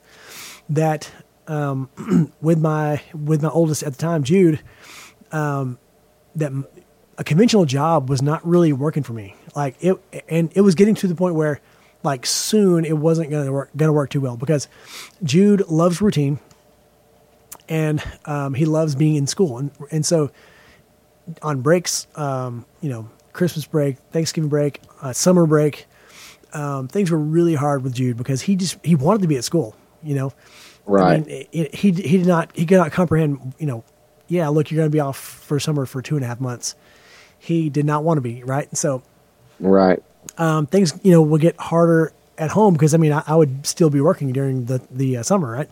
S1: that um, with my with my oldest at the time, Jude, um, that a conventional job was not really working for me. Like it, and it was getting to the point where, like, soon it wasn't going to work to work too well because Jude loves routine, and um, he loves being in school, and and so on breaks, um, you know, Christmas break, Thanksgiving break, uh, summer break, um, things were really hard with Jude because he just he wanted to be at school, you know.
S2: Right.
S1: I mean, it, it, he he did not he could not comprehend, you know. Yeah, look, you're going to be off for summer for two and a half months. He did not want to be right, so
S2: Right.
S1: um, things you know will get harder at home because I mean I, I would still be working during the the uh, summer, right?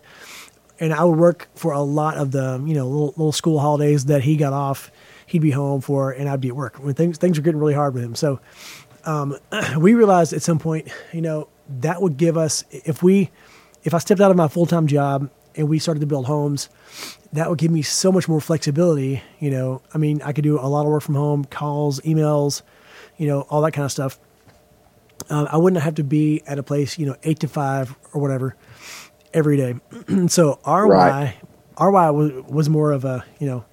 S1: And I would work for a lot of the you know little, little school holidays that he got off. He'd be home for, and I'd be at work when things things were getting really hard with him. So um, we realized at some point, you know, that would give us if we if I stepped out of my full time job and we started to build homes, that would give me so much more flexibility. You know, I mean, I could do a lot of work from home, calls, emails, you know, all that kind of stuff. Um, I wouldn't have to be at a place, you know, eight to five or whatever every day. so our
S2: Right.
S1: why, our why was, was more of a, you know,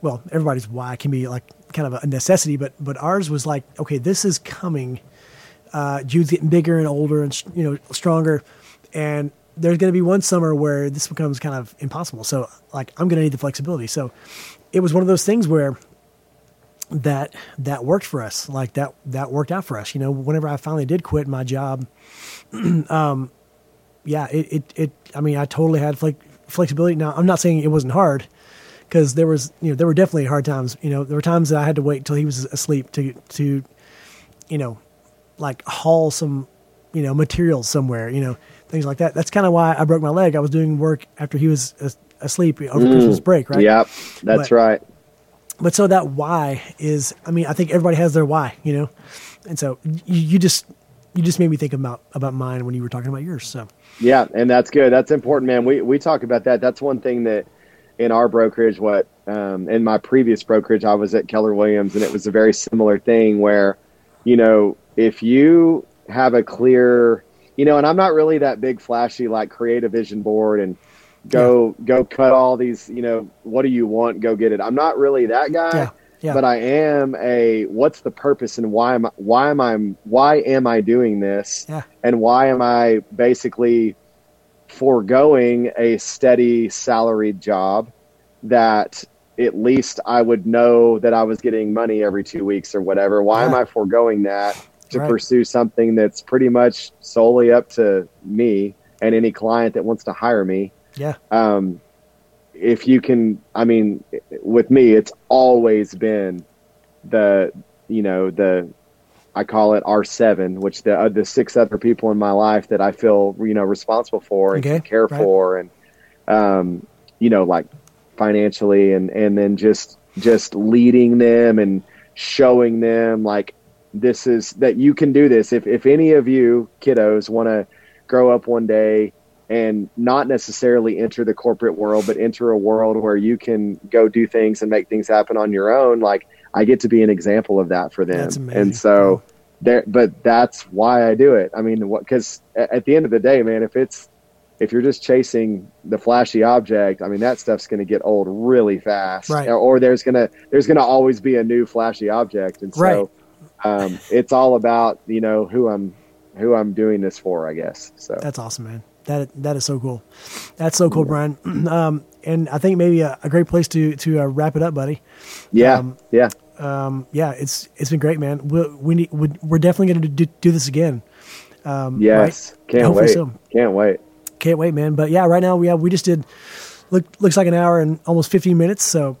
S1: well, everybody's why can be like kind of a necessity, but but ours was like, okay, this is coming. Uh, Jude's getting bigger and older and you know stronger, and there's going to be one summer where this becomes kind of impossible. So like I'm going to need the flexibility. So it was one of those things where that that worked for us. Like that that worked out for us. You know, whenever I finally did quit my job, um, yeah, it, it it I mean I totally had flex, flexibility. Now I'm not saying it wasn't hard because there was you know there were definitely hard times. You know, there were times that I had to wait until he was asleep to to you know like haul some you know materials somewhere. You know things like that. That's kind of why I broke my leg. I was doing work after he was asleep over Christmas break, right?
S2: Yep. That's
S1: But-
S2: right.
S1: But so that why is, I mean, I think everybody has their why, you know, and so you, you just you just made me think about about mine when you were talking about yours. So
S2: Yeah, and that's good. That's important, man. We we talk about that. That's one thing that in our brokerage, what um, in my previous brokerage, I was at Keller Williams, and it was a very similar thing where, you know, if you have a clear, you know, and I'm not really that big flashy like create a vision board and go go cut all these, you know, what do you want? Go get it. I'm not really that guy.
S1: yeah, yeah,
S2: But I am a what's the purpose and why am I, why am I why am I doing this?
S1: Yeah.
S2: And why am I basically foregoing a steady salaried job that at least I would know that I was getting money every two weeks or whatever. Why am I foregoing that to
S1: Right.
S2: pursue something that's pretty much solely up to me and any client that wants to hire me?
S1: yeah,
S2: um, if you can, I mean, with me, it's always been the, you know, the, I call it R seven, which the uh, the six other people in my life that I feel you know responsible for and
S1: Okay,
S2: care
S1: right.
S2: for, and um, you know, like financially, and and then just just leading them and showing them like this is that you can do this. If if any of you kiddos want to grow up one day and not necessarily enter the corporate world, but enter a world where you can go do things and make things happen on your own. Like I get to be an example of that for them. And so there, but that's why I do it. I mean, what, cause at the end of the day, man, if it's, if you're just chasing the flashy object, I mean, that stuff's going to get old really fast
S1: Right.
S2: or, or there's going to, there's going to always be a new flashy object. And so,
S1: Right.
S2: Um, it's all about, you know, who I'm, who I'm doing this for, I guess. So
S1: that's awesome, man. That that is so cool. That's so cool, Brian. Um, and I think maybe a, a great place to to uh, wrap it up, buddy.
S2: yeah,
S1: um,
S2: yeah.
S1: Um, yeah, it's it's been great, man. We we need, we- we're definitely going to do, do this again. Um,
S2: Yes. Can't
S1: Hopefully
S2: wait.
S1: so.
S2: Can't wait.
S1: Can't wait, man. But yeah, right now we have we just did look looks like an hour and almost fifteen minutes. So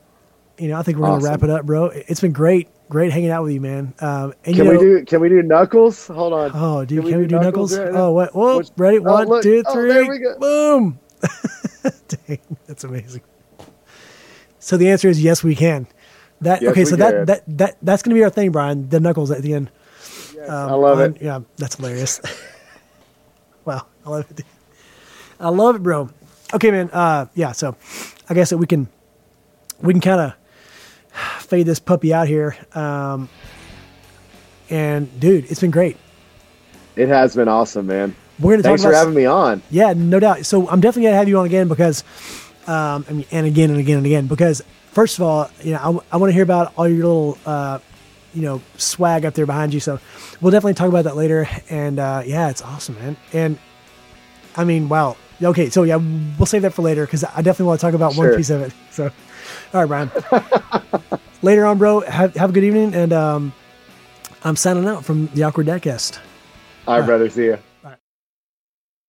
S1: you know, I think we're gonna
S2: Awesome.
S1: wrap it up, bro. It's been great, great hanging out with you, man. Um, and
S2: Can
S1: you
S2: we do can we do knuckles? Hold on.
S1: Oh, dude, can, we, do knuckles?
S2: now?
S1: oh, what? Whoa,
S2: Which-
S1: ready?
S2: oh,
S1: One,
S2: look.
S1: two,
S2: Oh,
S1: three.
S2: we go.
S1: Boom. Dang, that's amazing. So the answer is yes, we can. That
S2: Yes,
S1: okay? So
S2: can.
S1: that that that that's gonna be our thing, Brian. The knuckles at the end.
S2: Yes,
S1: Um,
S2: I love
S1: on-
S2: it.
S1: Yeah, that's hilarious. wow, I love it. I love it, bro. Okay, man. Uh, yeah. So, I guess that we can we can kind of fade this puppy out here. Um, and dude, it's been great.
S2: It has been awesome, man.
S1: We're gonna
S2: Thanks
S1: talk
S2: for having me on.
S1: yeah, no doubt. So I'm definitely gonna have you on again because, um, I mean, and again and again and again because first of all, you know, I, want to hear about all your little, uh, you know, swag up there behind you. So we'll definitely talk about that later. And uh, yeah, it's awesome, man. And I mean, wow, Okay, so yeah, we'll save that for later because I definitely want to talk about
S2: Sure.
S1: one piece of it. So, all right, Brian. later on, bro. Have, have a good evening, and um, I'm signing out from the Awkward Dadcast.
S2: All right, brother. See ya.